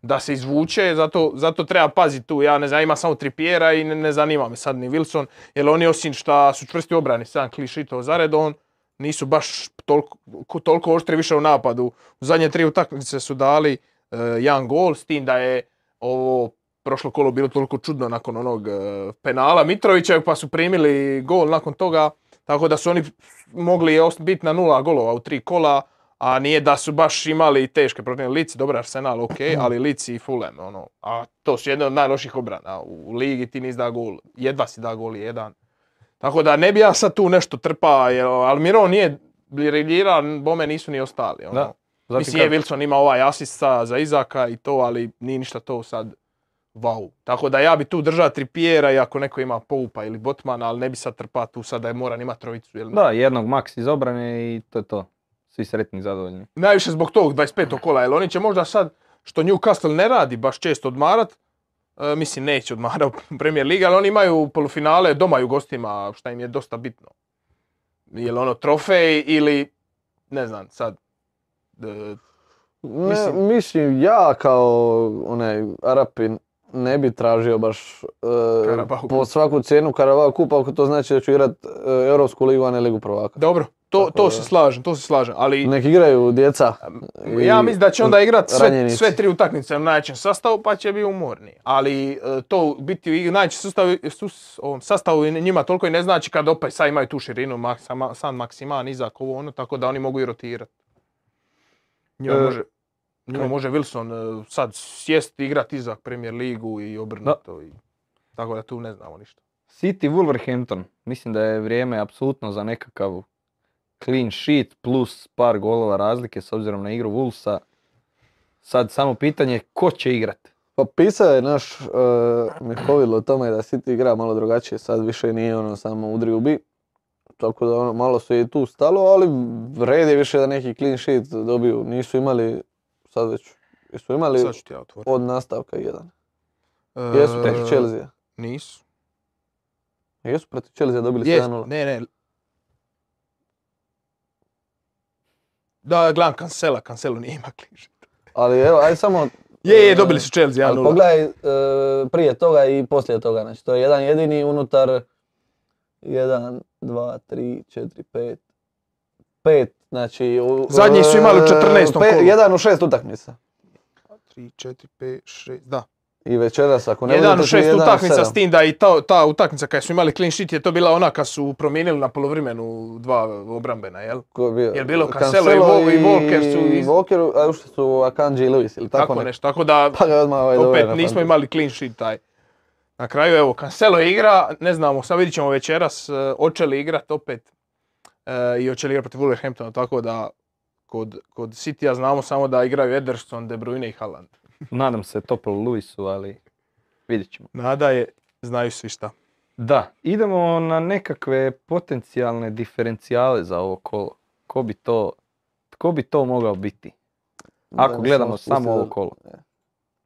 da se izvuče, zato, zato treba paziti tu. Ja ne znam, ima samo Trippiera i ne, ne zanima me sad ni Wilson, jer oni osim što su čvrsti obrani, 7 klišitova zaredom, nisu baš toliko, toliko oštri više u napadu. U zadnje tri utakmice su dali e, jedan gol, s tim da je ovo prošlo kolo bilo toliko čudno nakon onog e, penala Mitrovića, pa su primili gol nakon toga, tako da su oni mogli biti na nula golova u tri kola, a nije da su baš imali teške protiv Lici, dobro Arsenal, ok, ali Lici i Fulham, ono, a to su jedne od najloših obrana u ligi, ti nisi da gol, jedva si da gol jedan. Tako da ne bi ja sad tu nešto trpa, jer Almiron nije briljiran, bome nisu ni ostali. Ono. Da. Mislim, je Wilson ima ovaj asist sa- za Izaka i to, ali nije ništa to sad wow. Tako da ja bi tu držao Trippiera i ako neko ima Poupa ili Botmana, ali ne bi sad trpa tu sad da je moram ima trojicu. Jel? Da, jednog max iz obrane i to je to. Svi sretni i zadovoljni. Najviše zbog tog 25. kola, jer oni će možda sad, što Newcastle ne radi baš često odmarat, e, mislim neće odmarat u Premier Liga, ali oni imaju polufinale doma i u gostima, šta im je dosta bitno. Jel ono trofej ili, ne znam, sad, e, Ne, Mislim- mislim... ja kao onaj Arapin ne bi tražio baš e, po svaku cijenu Carabao Kup ako to znači da ću igrat Europsku ligu, a ne Ligu prvaka. dobro, to, to se slažem, to se slažem, ali... Nek igraju djeca. i Ja mislim da će onda igrat sve, sve tri utakmice u najjačem sastavu pa će biti umorni. Ali e, to biti u najjačem sustavu, sus- ovom sastavu i njima toliko i ne znači kad opet sad imaju tu širinu, Maksama- San Maksiman, Izak, ovo ono, tako da oni mogu i rotirati. Njima, E, može, njima kaj- može Wilson e, sad sjest igrat Izak Premier ligu i obrnuto. I, tako da tu ne znamo ništa. City Wolverhampton. Mislim da je vrijeme apsolutno za nekakav clean sheet plus par golova razlike s obzirom na igru Wolvesa. Sad samo pitanje ko će igrat? Pa pisao je naš uh, Mihovil o tome da City igra malo drugačije, sad više nije ono samo udri ubi. Tako da ono, malo se i tu stalo, ali red je više da neki clean sheet dobiju. Nisu imali, sad već, jesu imali Sad ću ti ja otvoriti. od nastavka jedan. E, Jesu protiv Chelsea. Nisu. Jesu protiv Chelsea dobili Jest, 7-0. ne, ne. Da, gledam Cancela, Cancelo nije ima sheet. Ali evo, aj samo... Je, je, dobili su Chelsea Ali 1-0. pogledaj e, prije toga i poslije toga. Znači, to je jedan jedini unutar 1, 2, 3, 4, 5, 5, znači... u- Zadnji su imali u e, 14. pe- kolu. Jedan u šest utakmica. 3, 4, 5, 6, da. I večeras, ako ne Jedan u šest utakmica s tim da i ta, ta utakmica kad su imali clean sheet je to bila ona kad su promijenili na polovremenu dva obrambena, jel? Ko je bio? Jel bilo Cancelo i Wo- i Walker su i iz- Walker, a ušli su Akanji i Lewis, ili tako, Tako, nešto. nešto, tako da Pa ovaj opet nismo fantasy. imali clean sheet taj. Na kraju evo, Cancelo igra, ne znamo, sad vidit ćemo večeras, e, hoće li igrat opet e, i hoće li igrat protiv Wolverhamptona, tako da kod, kod Citya znamo samo da igraju Ederson, De Bruyne i Haaland. Nadam se Topol Luisu, ali vidjet ćemo. Nada je, znaju svi šta. Da, idemo na nekakve potencijalne diferencijale za ovo kolo. Ko bi to, tko bi to mogao biti? Da, Ako mislim, gledamo samo ovo da- kolo.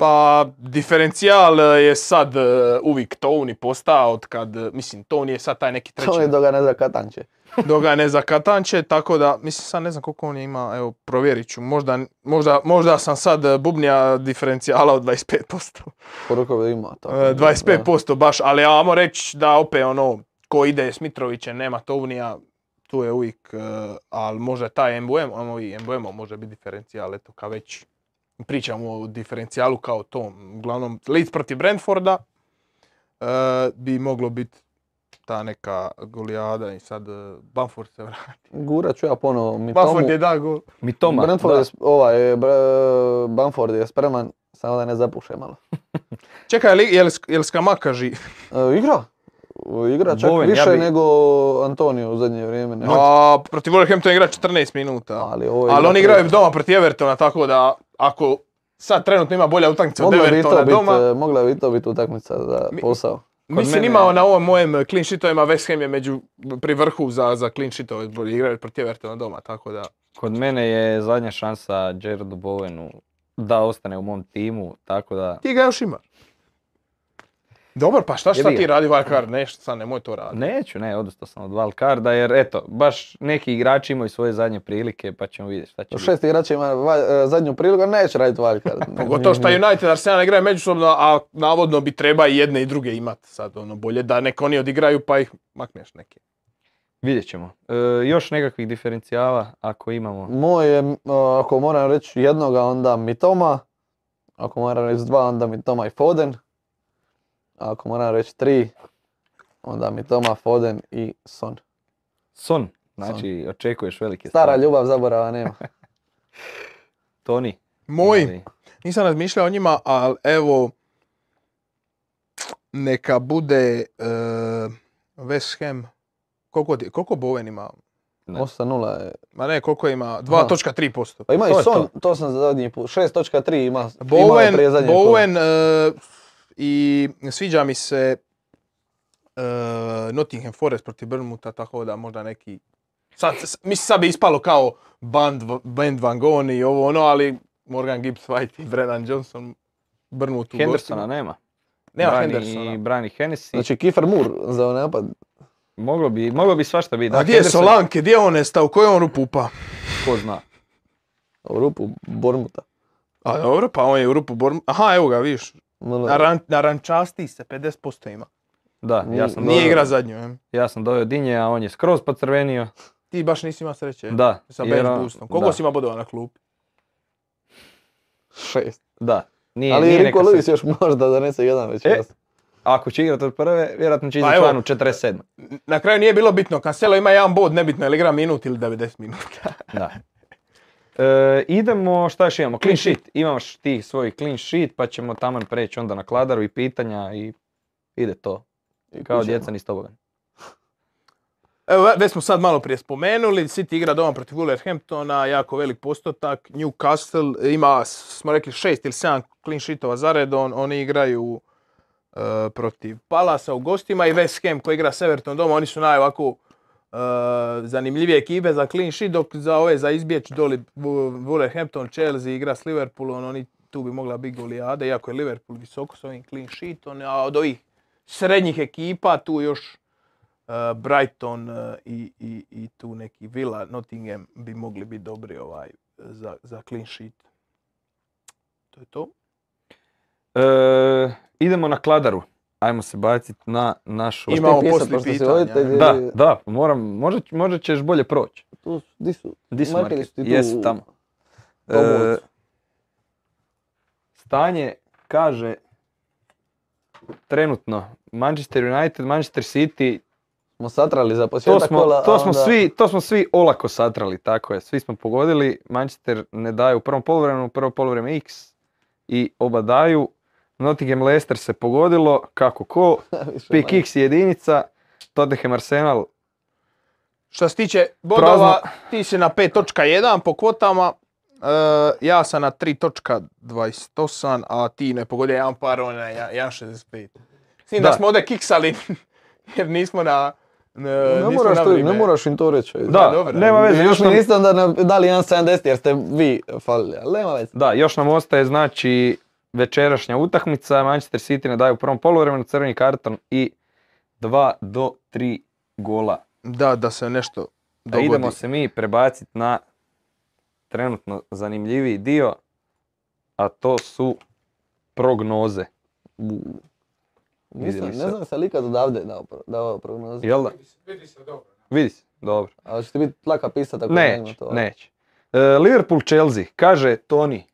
Pa, diferencijal e, je sad e, uvijek Tony postao, od kad, e, mislim, Tony je sad taj neki treći To je doga ne zna Katanče. dogane za Katanče, tako da, mislim, sad ne znam koliko on je ima, evo, provjerit ću, možda, možda, možda sam sad bubnija diferencijala od 25%. Koliko bi to? E, 25% baš, ali ajmo reći da opet ono, ko ide s Mitrovićem, nema Tovnija, tu je uvijek, ali možda taj MBM, ono i MBM može biti diferencijal, eto, ka već pričamo o diferencijalu kao tom. Uglavnom, Leeds protiv Brentforda e, bi moglo biti ta neka golijada i sad e, Bamford se vrati. Gurat ću ja ponovo mi Bamford je da gol. Mi Toma, Brentford da. je, ovaj, Br- Bamford je spreman, samo da ne zapuše malo. Čekaj, je li, je li, je li Skamaka živ? E, igra. Igra čak Bowen, ja više bi- nego Antonio u zadnje vrijeme. Ne? A, protiv Wolverhamptona igra 14 minuta. Ali, ovo je Ali igra oni prvi. igraju doma protiv Evertona, tako da ako sad trenutno ima bolja utakmica od Mogla bi, Evertona to bit, doma, e, mogla bi to biti utakmica za Mi- posao. mislim mene- imao na ovom mojem eh, clean sheetovima West Ham je među, pri vrhu za, za clean sheetove, bolje igraju protiv Evertona doma, tako da Kod mene je zadnja šansa Jaredu Bowenu da ostane u mom timu, tako da Ti ga još imaš. Dobro, pa šta šta ti radi wildcard? Nešto, sad nemoj to raditi. neću, ne, odustao sam od wildcarda jer eto, baš neki igrači imaju svoje zadnje prilike pa ćemo vidjeti šta će biti. Šest igrača ima va- e, zadnju priliku, a neće raditi wildcard. Pogotovo što United Arsenal igraju međusobno, a navodno bi treba i jedne i druge imati. Sad ono, bolje da neko oni odigraju pa ih makneš neke. Vidjet ćemo. E, još nekakvih diferencijala ako imamo. Moj je, ako moram reći jednoga, onda Mitoma. Ako moram reći dva, onda Mitoma i Foden. A ako moram reći tri, onda Mitoma, Foden i Son. Son, znači očekuješ velike Stara stvari. ljubav zaborava nema. Toni. Moj, ima nisam razmišljao o njima, ali evo, neka bude e, West Ham. Koliko, koliko Bowen ima? Ne. 8-0 je. Ma ne, koliko ima? 2.3%. Pa ima To i Son, to. sam zadnji put. 6.3 ima. je Bowen, prije zadnjeg kola. Bowen e, i sviđa mi se e, Nottingham Forest protiv Bournemoutha, tako da možda neki... Sad, mislim sad bi ispalo kao band, band Van Gogh i ovo ono, ali Morgan Gibbs White i Brennan Johnson Bournemouth u Hendersona gostima. nema. Nema Brani- Hendersona. Brani Hennessy. Znači Kiefer Moore za napad. Moglo bi, moglo bi svašta biti. A Da, gdje je Henderson- Solanke, gdje je on nestao, on rupu upa? Ko zna. U rupu Bormuta. A dobro, pa on je u rupu Bournemouth. Aha, evo ga, vidiš. Na, ran, na rančasti se 50% ima. Da, ja Nije- sam Nije doveo- igra zadnju, em. Ja sam doveo Dinje, a on je skroz pocrvenio. Ti baš nisi imao sreće. Da. Sa jer bench on- boostom. Koliko da, si ima bodova na klupi? Šest. Da. Nije, Ali nije Rico neka Lewis se- još možda donese jedan već. E, jas. Ako će igrati od prve, vjerojatno će izaći van u 47. Na kraju nije bilo bitno, Cancelo ima jedan bod, nebitno je li igra minut ili 90 minuta. Da. E, idemo, šta još imamo? Clean sheet. Imaš ti svoj clean sheet, pa ćemo taman preći onda na kladaru i pitanja i ide to. I Kao djeca ni tobogan. Evo, već smo sad malo prije spomenuli, City igra doma protiv Wolverhamptona, jako velik postotak. Newcastle ima, smo rekli, šest ili sedam clean sheetova zaredom, oni igraju e, protiv Palasa u gostima i West Ham koji igra s Everton doma, oni su naj ovako e, zanimljivije ekipe za clean sheet, dok za ove za izbjeć doli Wo- Wolverhampton, Chelsea igra s Liverpoolom, oni tu bi mogla biti golijada, iako je Liverpool visoko s ovim clean sheetom, a od ovih srednjih ekipa tu još Uh, Brighton uh, i, i, i tu neki Villa, Nottingham bi mogli biti dobri ovaj za, za clean sheet. To je to. E, idemo na kladaru. Ajmo se baciti na našu... Ima- Imamo poslije pitanja. Da, da, moram, možda, možda ćeš bolje proći. Tu, di su? Di su Markeri markeri? su ti tu Jesu u- tamo. E, stanje kaže trenutno Manchester United, Manchester City, Smo satrali za to smo, kola, to smo, onda- svi, to smo svi olako satrali, tako je. Svi smo pogodili, Manchester ne daje u prvom poluvremenu, prvo poluvreme X i oba daju. Nottingham Leicester se pogodilo, kako ko, Pick. X je jedinica, Tottenham Arsenal, Što se tiče bodova, ti si na 5.1 po kvotama, uh, ja sam na 3.28, a ti ne pogodio jedan par, on je 1.65. S tim da. Da. smo ovdje kiksali, jer nismo na... Ne, Ne moraš, to, ne moraš im to reći. ajde. Da, dobro. nema veze, Još mi nam, niste onda na- dali 1.70 jer ste vi falili, ali nema veze. da, još nam ostaje znači večerašnja utakmica, Manchester City ne daju u prvom poluvremenu, crveni karton i 2 do 3 gola. Da, da se nešto A dogodi. idemo se mi prebaciti na trenutno zanimljiviji dio, a to su prognoze. Se. ne znam se li ikad odavde dao, prognoze. Jel da? Vidi se dobro. Vidi se, dobro. Ali ćete biti laka pisat ako ne ima Neće, to. neće. E, Liverpool Chelsea, kaže Toni.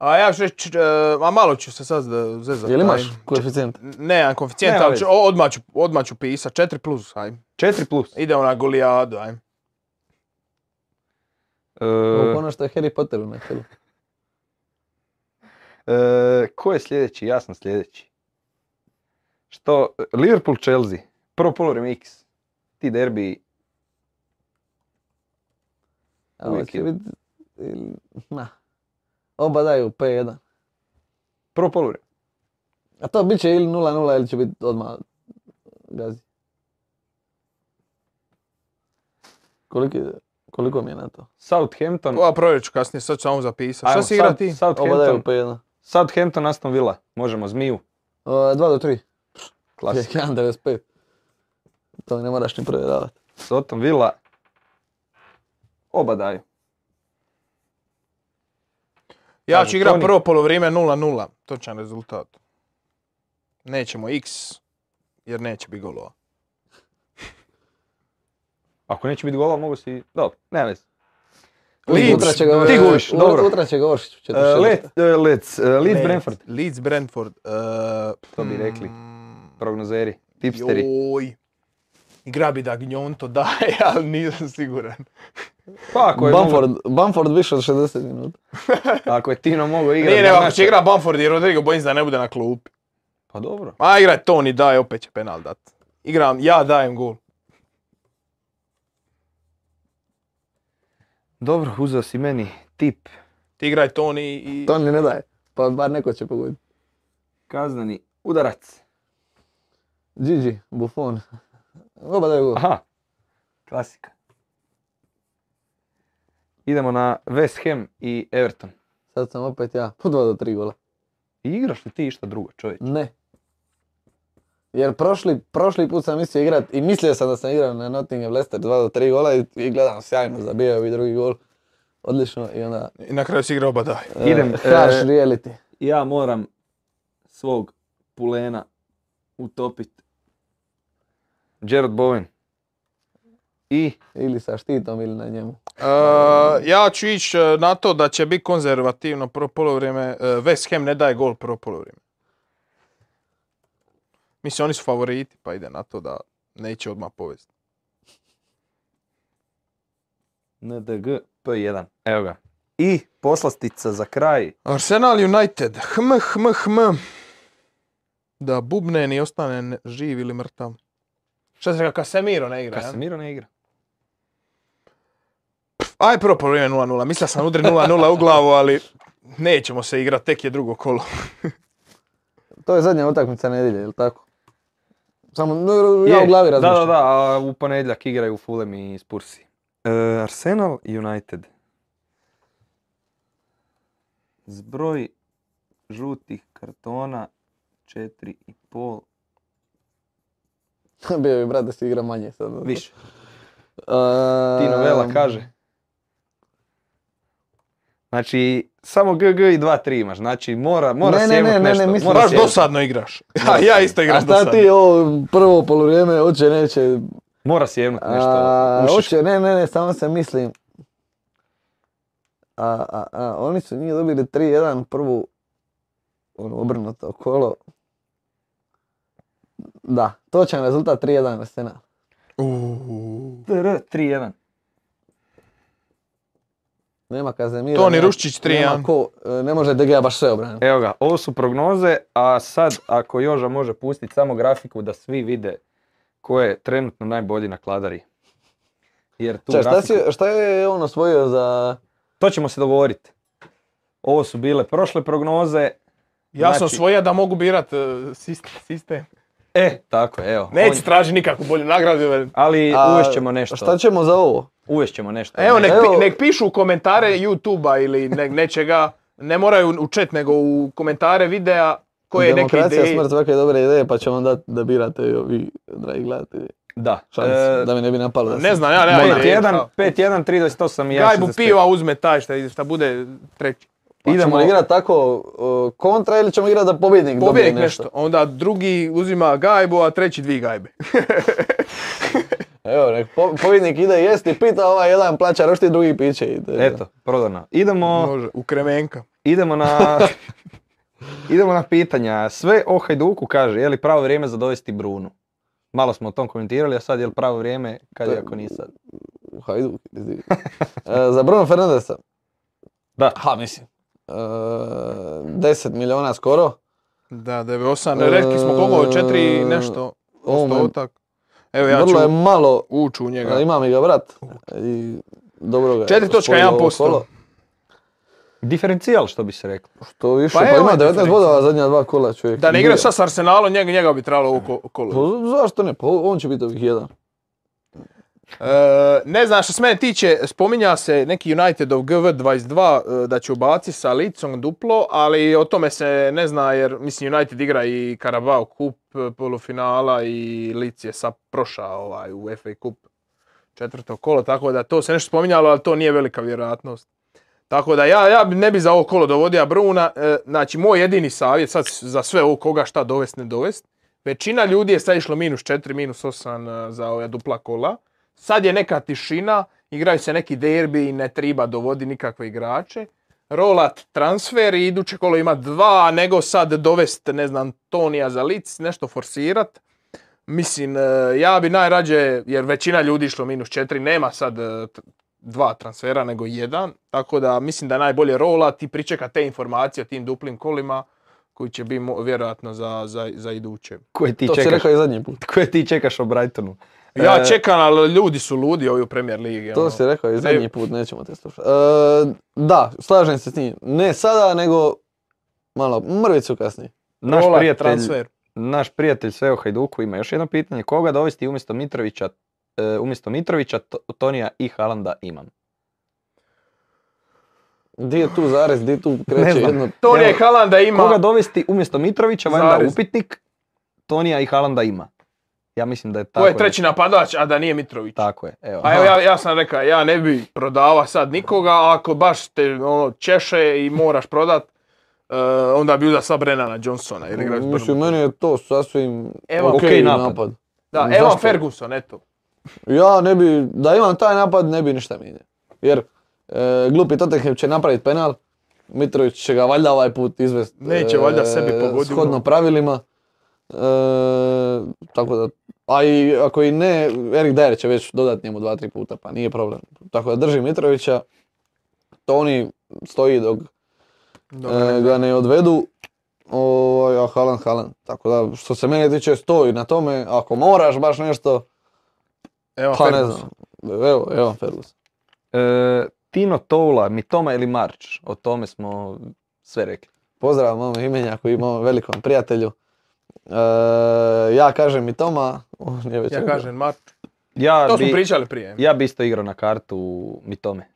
A ja ću reći, e, a malo ću se sad zezati. Jel imaš koeficijent? Ne, koeficijent, ali ću, odmah ću, odmah ću pisat, 4 plus, aj. 4 plus. Idemo na golijadu, aj. E, Ovo ono što je Harry Potter u načelu. e, ko je sljedeći? Ja sam sljedeći. Što, Liverpool Chelsea, prvo polovreme X. Ti derbi, ovo Uvijek će je. biti... Na. Oba daju P1. prvo polovreme. A to bit će ili 0-0 ili će biti odmah gazi. Koliki je? Koliko mi je na to? Southampton. Ova provjerit ću kasnije, sad ću samo zapisati. Ajmo, Šta si igra ti? Oba daju Southampton, po jedno. Southampton, Aston Villa. Možemo, zmiju. Uh, 2 do 3. Klasika. 1,95. To ne moraš ni provjeravati. Soton Villa. Oba daju. Ja ću igrat Toni. prvo polovrijeme 0-0, točan rezultat. Nećemo x, jer neće biti golova. Ako neće biti gola, mogu si... Dobro, nema veze. Leeds, Utra će ti dobro. Utra Uh, četvrtini. Let, uh, Leeds, uh, Leeds Brentford. Leeds Brentford. Uh, To bi rekli. mm, Prognozeri. Tipsteri. Joj. Igra bi da Gnjon to daje, ali nisam siguran. Pa ako je, mogo, Bamford, Bamford više od 60 minuta. ako je Tino mogao igrati... Nije, nego ako će igra Bamford i Rodrigo, bojim se da ne bude na klupi. Pa dobro. A igra Toni, daje, opet će penal dat. Igram, ja dajem gol. Dobro, uzeo si meni tip. Ti igraj Toni i... To ni ne daje. Pa bar neko će pogoditi. Kazneni udarac. Gigi, Buffon. Oba daju gol. Aha. Klasika. Idemo na West Ham i Everton. Sad sam opet ja. Po 2 do 3 gola. I igraš li ti išta drugo, čovječ? Ne. Jer prošli, prošli put sam mislio igrat i mislio sam da sam igrao na Nottingham Leicester 2 do 3 gola i, i gledam sjajno, zabijao i drugi gol. Odlično i onda... I na kraju si igra oba daje. e, Idem, Harsh e, reality. Ja moram svog pulena utopit. Jared Bowen. I Ili sa štitom ili na njemu. Uh, ja ću ići uh, na to da će biti konzervativno prvo polovrijeme. Uh, West Ham ne daje gol prvo polovrijeme. Mislim, oni su favoriti, pa ide na to da neće odmah povesti. NDG P1. Evo ga. I poslastica za kraj. Arsenal United. Hm, hm, hm. Da bubne ni ostane ne- živ ili mrtav. Šta se rekao, Casemiro ne igra, ja? Casemiro ne igra. Aj prvo polovrijeme 0-0. Mislio sam udri 0-0 u glavu, ali nećemo se igrati, tek je drugo kolo. To je zadnja utakmica nedjelje, ili tako? Samo, no, ja Je, u glavi Da, razmišljam. da, da, a u ponedjeljak igraju Fulham i Spursi. E, Arsenal United. Zbroj žutih kartona 4,5 Bio bi brat da se igra manje sad. više. Ehm, Tino Vela kaže. Znači, samo GG i 2-3 imaš. Znači, mora, mora Ne, ne, ne, ne, nešto. ne, mislim mora Baš sjebnut. dosadno igraš. Ja, ja isto A igram šta dosadno. ti ovo prvo poluvrijeme, hoće, neće, Mora sjebnut nešto. A, hoće, ne, ne, ne, samo se mislim. A, a, a, oni su njih dobili 3-1 prvu ono, obrnuto kolo. Da, točan rezultat 3-1 Arsenal. Uuu. TR 3-1. Nema Kazemira. Toni Ruščić 3:1. nema ko, e, ne može DG baš sve obraniti. Evo ga, ovo su prognoze, a sad ako Joža može pustiti samo grafiku da svi vide ko je trenutno najbolji na kladari. Jer tu Čekaj, šta, si, šta je on osvojio za... To ćemo se dogovoriti. Ovo su bile prošle prognoze. Ja sam Znači- svoja da mogu birat e, sistem. E, tako je, evo. Neću On- tražiti nikakvu bolju nagradu. ali A, uvešćemo nešto. Šta ćemo za ovo? Uvešćemo nešto. Evo, nek, Evo- pi- nek pišu u komentare YouTube-a ili ne- nečega. Ne moraju u chat, nego u komentare videa koje neke Demokracija ideje. smrt svake dobre ideje, pa ćemo dati da birate i ovi, dragi gledatelji. Da. Šans, E, da mi ne bi napalo da Ne znam, ja ideje. 5-1, 5-1, 3-28 i ja Gajbu 65. piva uzme taj šta, šta bude treći. Pa Idemo- ćemo igrati tako uh, kontra ili ćemo igrati da pobjednik dobije Pobjednik nešto? nešto. Onda drugi uzima gajbu, a treći dvi gajbe. Evo, nek po- pobjednik ide jesti, pita ovaj jedan plaća rošti, drugi piće. i to je to. Eto, prodano. Idemo, Može, u kremenka. idemo na... idemo na pitanja. Sve o Hajduku kaže, je li pravo vrijeme za dovesti Brunu? Malo smo o tom komentirali, a sad je li pravo vrijeme, kad je ako nije sad? U Hajduk. E, za Bruno Fernandesa. Da. Ha, mislim. E, 10 miliona skoro. Da, 98, rekli smo koliko, četiri i nešto postotak. Evo ja ću Vrlo je malo, ući u njega. ima mi ga brat. I dobro ga je 4.1%. osvojio ovo kolo. Diferencijal, što bi se reklo. Što više, Pa pa, ima je 19 diferencija. bodova zadnja dva kola čovjek. Da ne igra sad s Arsenalom, njega, njega bi trebalo ovo ko- kolo. Pa zašto ne? Pa on će biti ovih jedan. E, ne znam, što se mene tiče, spominja se neki Unitedov GV22 e, da će ubaciti sa Licom duplo, ali o tome se ne zna jer mislim United igra i Carabao Cup e, polufinala i Lic je sad prošao ovaj, u FA Cup četvrto kolo, tako da to se nešto spominjalo, ali to nije velika vjerojatnost. Tako da ja, ja ne bi za ovo kolo dovodio Bruna, znači moj jedini savjet sad za sve ovo koga šta dovest ne dovest, većina ljudi je sad išlo minus 4, minus 8 e, za ove dupla kola. Sad je neka tišina, igraju se neki derbi i ne treba dovodi nikakve igrače. Rolat transfer i iduće kolo ima dva, nego sad dovest, ne znam, Tonija za lic, nešto forsirat. Mislim, e, ja bi najrađe, jer većina ljudi išlo minus 4, nema sad e, dva transfera, nego jedan. Tako da mislim da je najbolje rolat i pričekat te informacije o tim duplim kolima koji će biti vjerojatno za, za, za iduće. Koje ti To si rekao i zadnji put. Koje ti čekaš o Brightonu? Ja E, čekam, ali ljudi su ludi ovi u Premier Ligi. To ono. si rekao i zadnji put, nećemo te slušati. E, da, slažem se s njim. Ne sada, nego malo mrvicu kasnije. Naš prijatelj, transfer. naš prijatelj Sveo Hajduku ima još jedno pitanje. Koga dovesti umjesto Mitrovića, e, umjesto Mitrovića, To- Tonija i Halanda imam? Di je tu zarez, di tu kreće jedno... To je Evo, Haalanda ima... Koga dovesti umjesto Mitrovića, valjda upitnik, Tonija i Halanda ima. Ja mislim da je tako. Ko je treći napadač, a da nije Mitrović? Tako je, evo. A evo ja, ja sam rekao, ja ne bi prodavao sad nikoga, a ako baš te ono, češe i moraš prodat, e, onda bi uzeo sad Brennana Johnsona. Jer igra s Mislim, meni je to sasvim Evo, ok napad. napad. Da, Zašto? Evan Ferguson, eto. Ja ne bi, da imam taj napad, ne bi ništa mijenjao. Jer e, glupi Tottenham će napraviti penal, Mitrović će ga valjda ovaj put izvest Neće valjda sebi pogoditi. shodno pravilima. E, tako da, a i ako i ne, Erik Dyer će već dodati njemu dva, tri puta, pa nije problem. Tako da drži Mitrovića, Toni stoji dok e, ga ne odvedu, ovaj, a Haaland, Haaland. Tako da, što se mene tiče, stoji na tome, ako moraš baš nešto, Evan pa ne znam. Evo, evo Ferguson. E, Tino Toula, Mitoma ili Marč? O tome smo sve rekli. Pozdrav mom imenjaku i mom velikom prijatelju. E, ja kažem i Toma, on je već Ja kažem Mart. Ja To smo bi, pričali prije. ja bi isto igrao na kartu Mitome.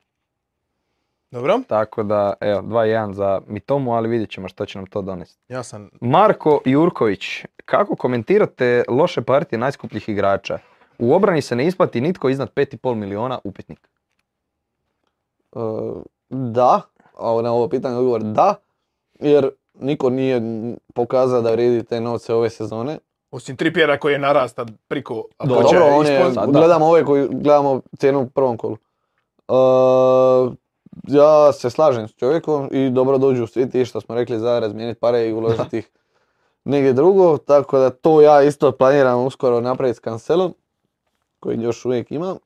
Dobro? Tako da, evo, 2-1 za Mitomu, ali vidjet ćemo što će nam to donesti. Ja sam... Marko Jurković, kako komentirate loše partije najskupljih igrača? U obrani se ne isplati nitko iznad 5,5 miliona upitnik. E, da, a na ovo pitanje odgovor da, jer niko nije pokazao da vrijedi te novce ove sezone. Osim Trippiera koji je narasta priko... Dobro, počeo on je, ispod- sad da. gledamo ove koji gledamo cijenu u prvom kolu. E, ja se slažem s čovjekom i dobro dođu svi ti što smo rekli za razmijeniti pare i uložiti ih negdje drugo, tako da to ja isto planiram uskoro napraviti s Cancelom, koji još uvijek imam.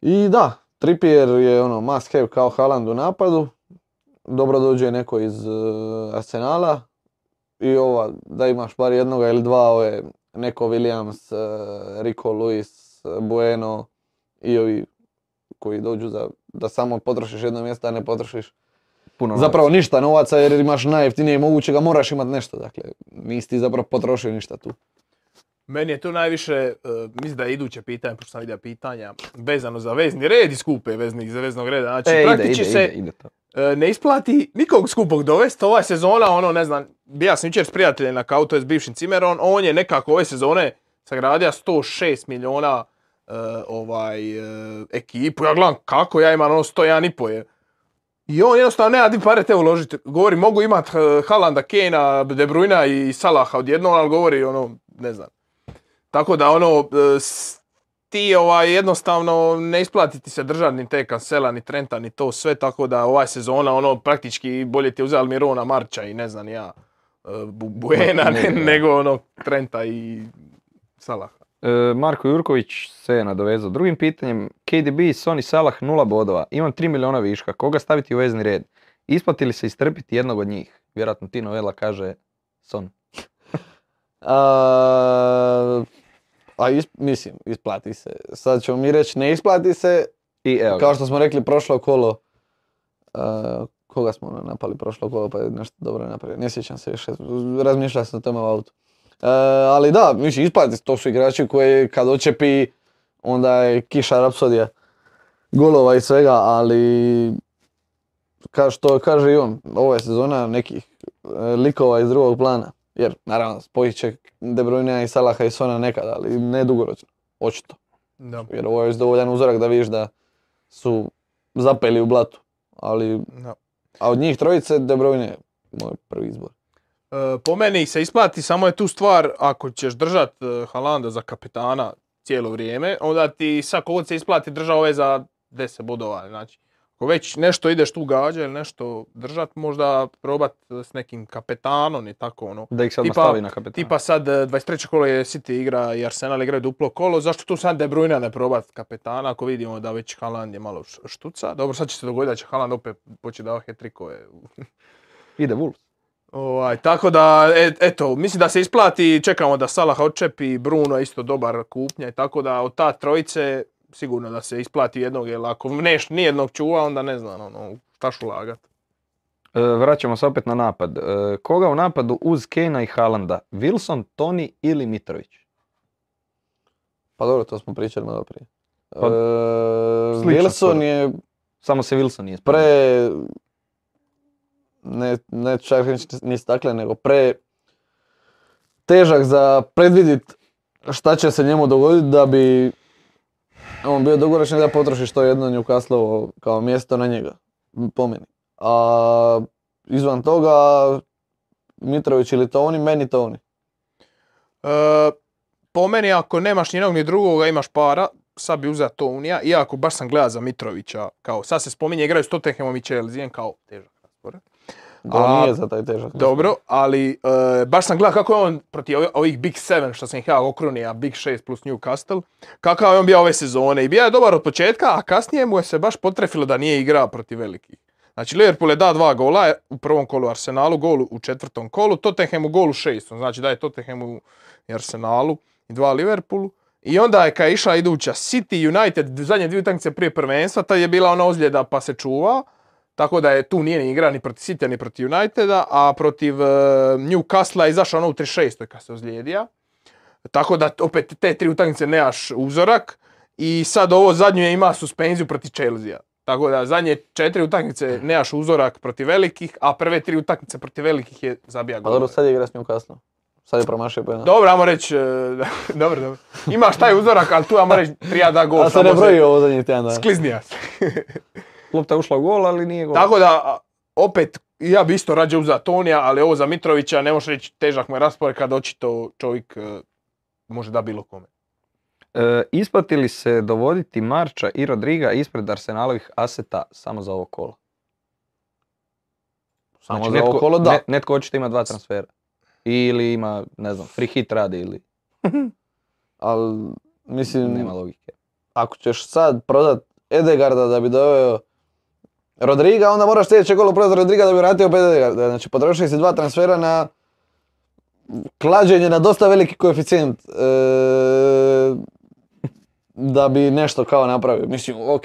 I da, Trippier je ono must have kao Haaland u napadu, dobro dođe neko iz e, Arsenala i ova, da imaš bar jednoga ili dva, ove, neko Williams, e, Rico Lewis, e, Bueno i ovi koji dođu za, da samo potrošiš jedno mjesto, a ne potrošiš Puno novaca. zapravo ništa novaca jer imaš najjeftinije mogućega, moraš imat nešto, dakle, nisi ti zapravo potrošio ništa tu. Meni je tu najviše, e, mislim da je iduće pitanje, pošto sam vidio pitanja, vezano za vezni red i skupe veznih za veznog reda. Znači, E, ide, praktički ide, se ide, ide to. E, ne isplati nikog skupog dovest. Ova sezona, ono, ne znam, bija sam jučer s prijateljem na kao, to je s bivšim Cimeron, on je nekako ove sezone sagradio 106 miliona e, ovaj, e, ekipu. Ja gledam kako ja imam ono 101,5 je. I on jednostavno nema di pare te uložiti. Govori, mogu imat Halanda, Kejna, De Bruyna i Salaha odjednom, ali govori ono, ne znam. Tako da ono, ti ovaj, jednostavno ne isplati ti se držati ni te Cancela, ni Trenta, ni to sve, tako da ova sezona ono praktički bolje ti je uzeli Mirona Marča i ne znam ja, e, Bu- Buena, Ne, ne- ne, da. nego ono Trenta i Salaha. E, Marko Jurković se je nadovezao drugim pitanjem. KDB, Sony Salah, nula bodova. Imam 3 miliona viška. Koga staviti u vezni red? Isplati li se istrpiti jednog od njih? Vjerojatno Tino Vela kaže Son. a is- mislim, isplati se. Sad ćemo mi reći ne isplati se, I evo kao što smo rekli prošlo kolo, a, koga smo ono napali prošlo kolo pa je nešto dobro napravio, ne sjećam se više, razmišljao sam o tome u autu. E, ali da, mislim, isplati se, to su igrači koji kad očepi, onda je kiša rapsodija golova i svega, ali kao što kaže i on, ovo je sezona nekih e, likova iz drugog plana. Jer, naravno, spojit će De Bruyne i Salaha i Sona nekad, ali ne dugoročno, očito. Da, Jer ovo je još dovoljan uzorak da vidiš da su zapeli u blatu. Ali, da. a od njih trojice De Bruyne je moj prvi izbor. E, po meni se isplati, samo je tu stvar, ako ćeš držat e, Halanda za kapetana cijelo vrijeme, onda ti sad kogod se isplati drža ove za 10 bodova. Znači, ako već nešto ideš tu gađa ili nešto držat, možda probat s nekim kapetanom i tako ono. Da ih sad Tipa- nastavi na kapetana. Tipa sad e, 23. kolo je City igra i Arsenal igraju duplo kolo, zašto tu sad De Bruyne ne probat kapetana ako vidimo da već Haaland je malo štuca. Dobro, sad će se dogoditi da će Haaland opet početi davati hat-trickove Ide Wolves. Ovaj, tako da, e- eto, mislim da se isplati, čekamo da Salah odčepi, Bruno je isto dobar kupnja i tako da od ta trojice sigurno da se isplati jednog, jer ako neš nijednog čuva, onda ne znam, ono, šta ću lagat. E, vraćamo se opet na napad. E, koga u napadu uz Kena i Haalanda? Wilson, Toni ili Mitrović? Pa dobro, to smo pričali malo prije. Pa, E, Wilson skoro. je Samo se Wilson nije pre, ne, ne čak ni staklen, nego pre težak za predvidit šta će se njemu dogoditi da bi on bio dugoročni da potroši što jedno Newcastle kao mjesto na njega, po meni. A izvan toga Mitrović ili Toni, meni Toni. E, po meni, ako nemaš ni jednog ni drugoga, imaš para, sad bi uzeo Tonija, iako baš sam gledao za Mitrovića, kao sad se spominje, igraju s Tottenhamom i Chelsea, kao težak A, nije za taj težak. Dobro, ali e, baš sam gledao kako je on protiv ovi- ovih Big 7 što sam ih ja okrunio, Big 6 plus Newcastle, kakav je on bio ove sezone i bio je dobar od početka, a kasnije mu je se baš potrefilo da nije igrao protiv velikih. Znači Liverpool je dao dva gola u prvom kolu Arsenalu, gol u četvrtom kolu, Tottenhamu gol u šestom, znači da je Tottenhamu i Arsenalu i dva Liverpoolu. I onda je kad je išla iduća City United, zadnje dvije utakmice prije prvenstva, tad je bila ona ozljeda pa se čuva. Tako da je tu nije ni igra ni protiv City ni protiv Uniteda, a protiv e, Newcastle je izašao ono u 36. kad se ozlijedija. Tako da opet te tri utakmice nemaš uzorak i sad ovo zadnje ima suspenziju protiv Chelsea. Tako da zadnje četiri utakmice nemaš uzorak protiv velikih, a prve tri utakmice protiv velikih je zabija Pa golove. dobro, sad je igra s Newcastle. Sad je promašio pojena. Dobro, ajmo reći, e, dobro, dobro. Imaš taj uzorak, ali tu ajmo reći prija da gol. A se ne broji ovo zadnjih tjedan. Skliznija se. Lopta je ušla u gol, ali nije gol. Tako da, opet, ja bi isto rađe uzeo Tonija, ali ovo za Mitrovića ne možeš reći težak mu je raspored kad očito čovjek e, može da bilo kome. E, isplati li se dovoditi Marča i Rodriga ispred Arsenalovih aseta samo za ovo kolo? Samo Znači, za ovo kolo da. ne- netko očito ima dva transfera. Ili ima, ne znam, free hit radi ili Ali, mislim, nema logike. ako ćeš sad prodat Edegarda da bi doveo Rodriga, onda moraš sljedeće kolo prodat Rodriga da bi vratio Edegarda. Znači, potrošili si dva transfera na klađenje na dosta veliki koeficijent e, da bi nešto kao napravio. Mislim, ok,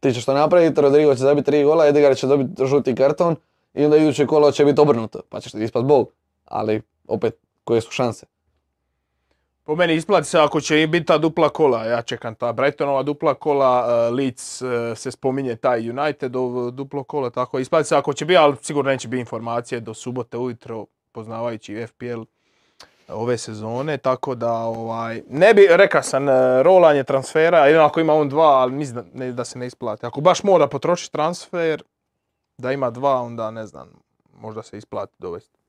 ti ćeš to napraviti, Rodrigo će zabiti tri gola, Edegard će dobiti žuti karton i onda iduće kolo će biti obrnuto, pa ćeš ti ispast bol. Ali, opet, koje su šanse? Po meni isplati se ako će biti ta dupla kola, ja čekam ta Brightonova dupla kola, uh, Leeds e, se spominje taj Unitedov duplo kola, tako isplati se ako će biti, ali sigurno neće biti informacije do subote ujutro, poznavajući FPL ove sezone, tako da ovaj, ne bi, reka sam, e, rolanje transfera, jedino ako ima on dva, ali mislim da, da se ne isplati. Ako baš mora potrošiti transfer, da ima dva, onda ne znam, možda se isplati dovesti.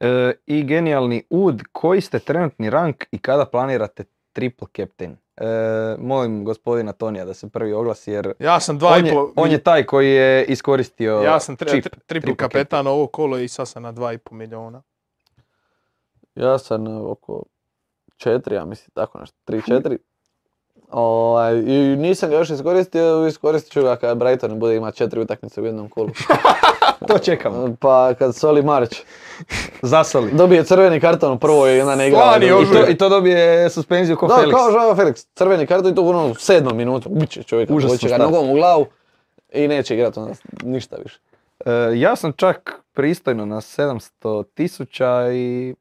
E, I genijalni ud, koji ste trenutni rank i kada planirate triple captain? E, molim gospodina Tonija da se prvi oglasi jer Ja sam dva on i je, po, on je taj koji je iskoristio Ja sam tri, čip, tri- triple triple kapetan ovo kolo i sad sam na 2,5 miliona. Ja sam e, oko četiri, ja mislim, tako nešto, tri, četiri. Ovaj, I nisam ga još iskoristio, iskoristit ću ga kad Brighton bude ima četiri utakmice u jednom kolu. To čekamo. Pa kad Soli Marć Zasoli. dobije crveni karton u prvoj i onda ne igra. Slani I to, I to dobije suspenziju ko Da, Felix. kao Žao Felix, crveni karton i to u onom sedmom minutu, ubiće čovjeka, Užasno hoće ga nogom u glavu i neće igrati onda ništa više. E, ja sam čak pristojno na 700 tisuća i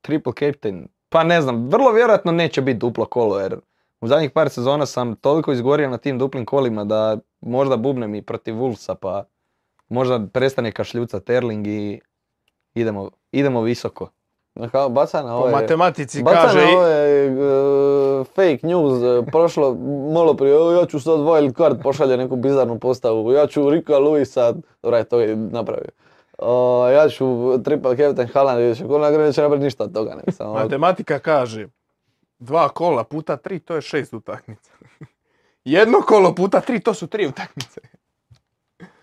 triple captain. Pa ne znam, vrlo vjerojatno neće biti duplo kolo jer u zadnjih par sezona sam toliko izgorio na tim duplim kolima da možda bubnem i protiv Wolvesa pa možda prestane kašljuca Terling i idemo, idemo visoko. Kao baca na Po ove... matematici Baca kaže... na ove e, fake news, e, prošlo malo prije, "O, ja ću sad wild card pošalje neku bizarnu postavu, ja ću Rika Luisa, dobra to je napravio. Ja ću triple captain Haaland i će Conor neće napraviti ništa od toga. Ne, samo, Matematika kaže, dva kola puta tri, to je šest utakmica. Jedno kolo puta tri, to su tri utakmice.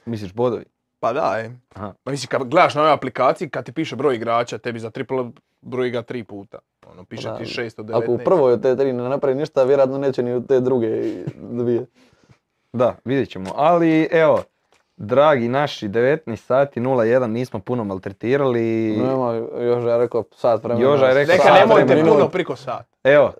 Misliš bodovi? Pa da, je. Aha. Pa mislim, kad gledaš na ovoj aplikaciji, kad ti piše broj igrača, tebi za triple broji ga tri puta. Ono, piše Da, ti 619. ako u prvoj od te tri ne napravi ništa, vjerojatno neće ni u te druge dvije. Da, vidjet ćemo. Ali evo, dragi naši 19 sati 01 nismo puno maltretirali. Nema, još ja rekao sat vremena. Joža je rekao Neka sat nemojte vremena. puno priko sat. Evo,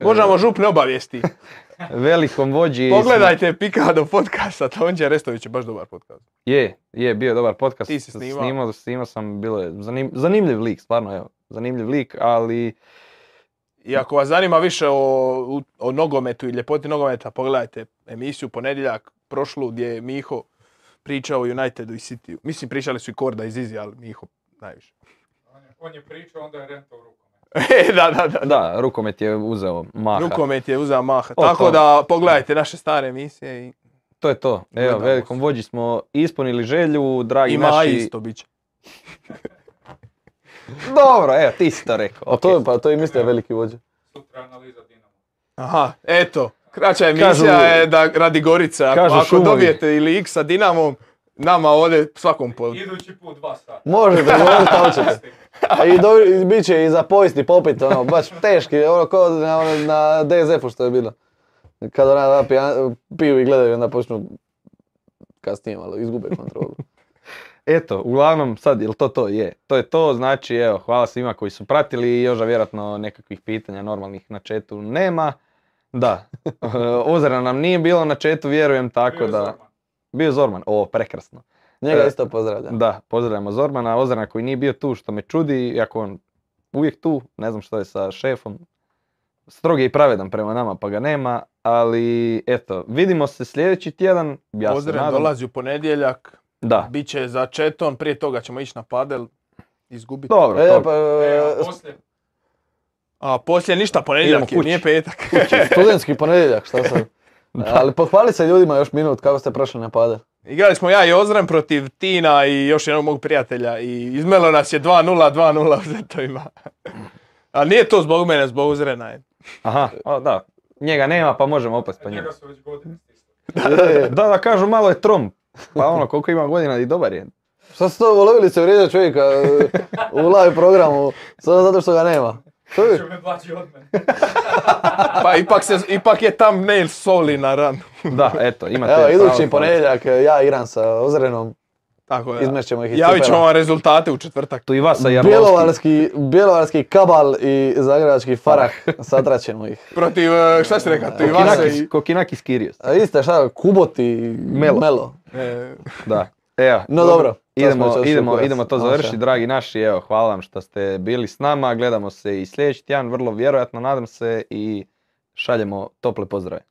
Možemo župne obavijesti. velikom vođi... Pogledajte Pikado podcasta, Tonđe Restović je baš dobar podcast. Je, je, bio dobar podcast. Ti si snimao. Snimao, snimao sam, bilo je zanim- zanimljiv lik, stvarno evo. Zanimljiv lik, ali I ako vas zanima više o, o nogometu i ljepoti nogometa, pogledajte emisiju Ponedjeljak prošlu gdje je Miho pričao o Unitedu i Cityu. Mislim, pričali su i Korda iz Izi, ali Miho najviše. On je, on je pričao, onda je rentao rukom. E, da, da, da. da, rukomet je uzeo maha. Rukomet je uzeo maha. O, Tako to. da pogledajte naše stare emisije i, To je to. Evo, Gledamo velikom se. vođi smo ispunili želju, dragi i naši... Maji isto bit će. Dobro, evo, ti si to rekao. A to je, pa to i mislite veliki vođa. Sutra analiza Dinamo. Aha, eto. Kraća emisija Kažu- je da radi Gorica. Ako, kažu ako šumovi. dobijete ili X sa Dinamom, nama ovdje svakom po... Idući put dva sata. Možete govoriti šta hoćete. A i, do, i bit će i za pojesti popit, ono, baš teški, ono, kao na, ono, na DZF-u što je bilo. Kad ona piju i gledaju, onda počnu kasnije malo, izgube kontrolu. Eto, uglavnom sad, jel to to? Je. To je to, znači evo, hvala svima koji su pratili i još vjerojatno nekakvih pitanja normalnih na chatu nema. Da, Ozrena nam nije bilo na chatu, vjerujem, tako Bio da... Zorman. Bio Zorman, o, prekrasno. Njega E, isto pozdravljam. Da, pozdravljamo Zormana, Ozrena koji nije bio tu, što me čudi, iako on uvijek tu, ne znam što je sa šefom. Strog je i pravedan prema nama, pa ga nema, ali eto, vidimo se sljedeći tjedan, ja Pozdrav nadam. dolazi u ponedjeljak. Da, Biće za četon, prije toga ćemo ići na padel. Izgubiti. dobro, E, pa, E, e, a poslije, A poslije ništa, ponedjeljak je, kući. nije petak. studentski ponedjeljak, šta sad? Ali pohvali se ljudima još minut kako ste prošli na padel. Igrali smo ja i Ozren protiv Tina i još jednog mog prijatelja i izmelo nas je 2-0, 2-0 u zetovima. A nije to zbog mene, zbog Ozrena je. Aha, o, da. Njega nema pa možemo opet po njemu. njega su već godine. E, Da, da kažu malo je trom. Pa ono, koliko ima godina i dobar je. Šta ste to volovili se vrijeđa čovjeka e, u live programu, samo zato što ga nema? Što je? Što me mlađi od mene. Pa ipak, se, ipak je thumbnail soli na ranu. Da, eto, imate Evo, idući ponedjeljak e, ja igram sa Ozrenom, Tako da. izmešćemo ih iz Javit ćemo vam rezultate u četvrtak. Tu i vas sa Jarlovski. Bjelovarski, Bjelovarski kabal i Zagrebački farah, satraćemo ih. Protiv, e, šta si rekao, tu i Kokinakis, i... Kokinakis Kirios. A iste šta, Kuboti i Melo. Melo. e, Da. Evo, No dobro. idemo, idemo, idemo to završiti, dragi naši. Evo, hvala vam što ste bili s nama. Gledamo se i sljedeći tjedan, vrlo vjerojatno, nadam se, i šaljemo tople pozdrave.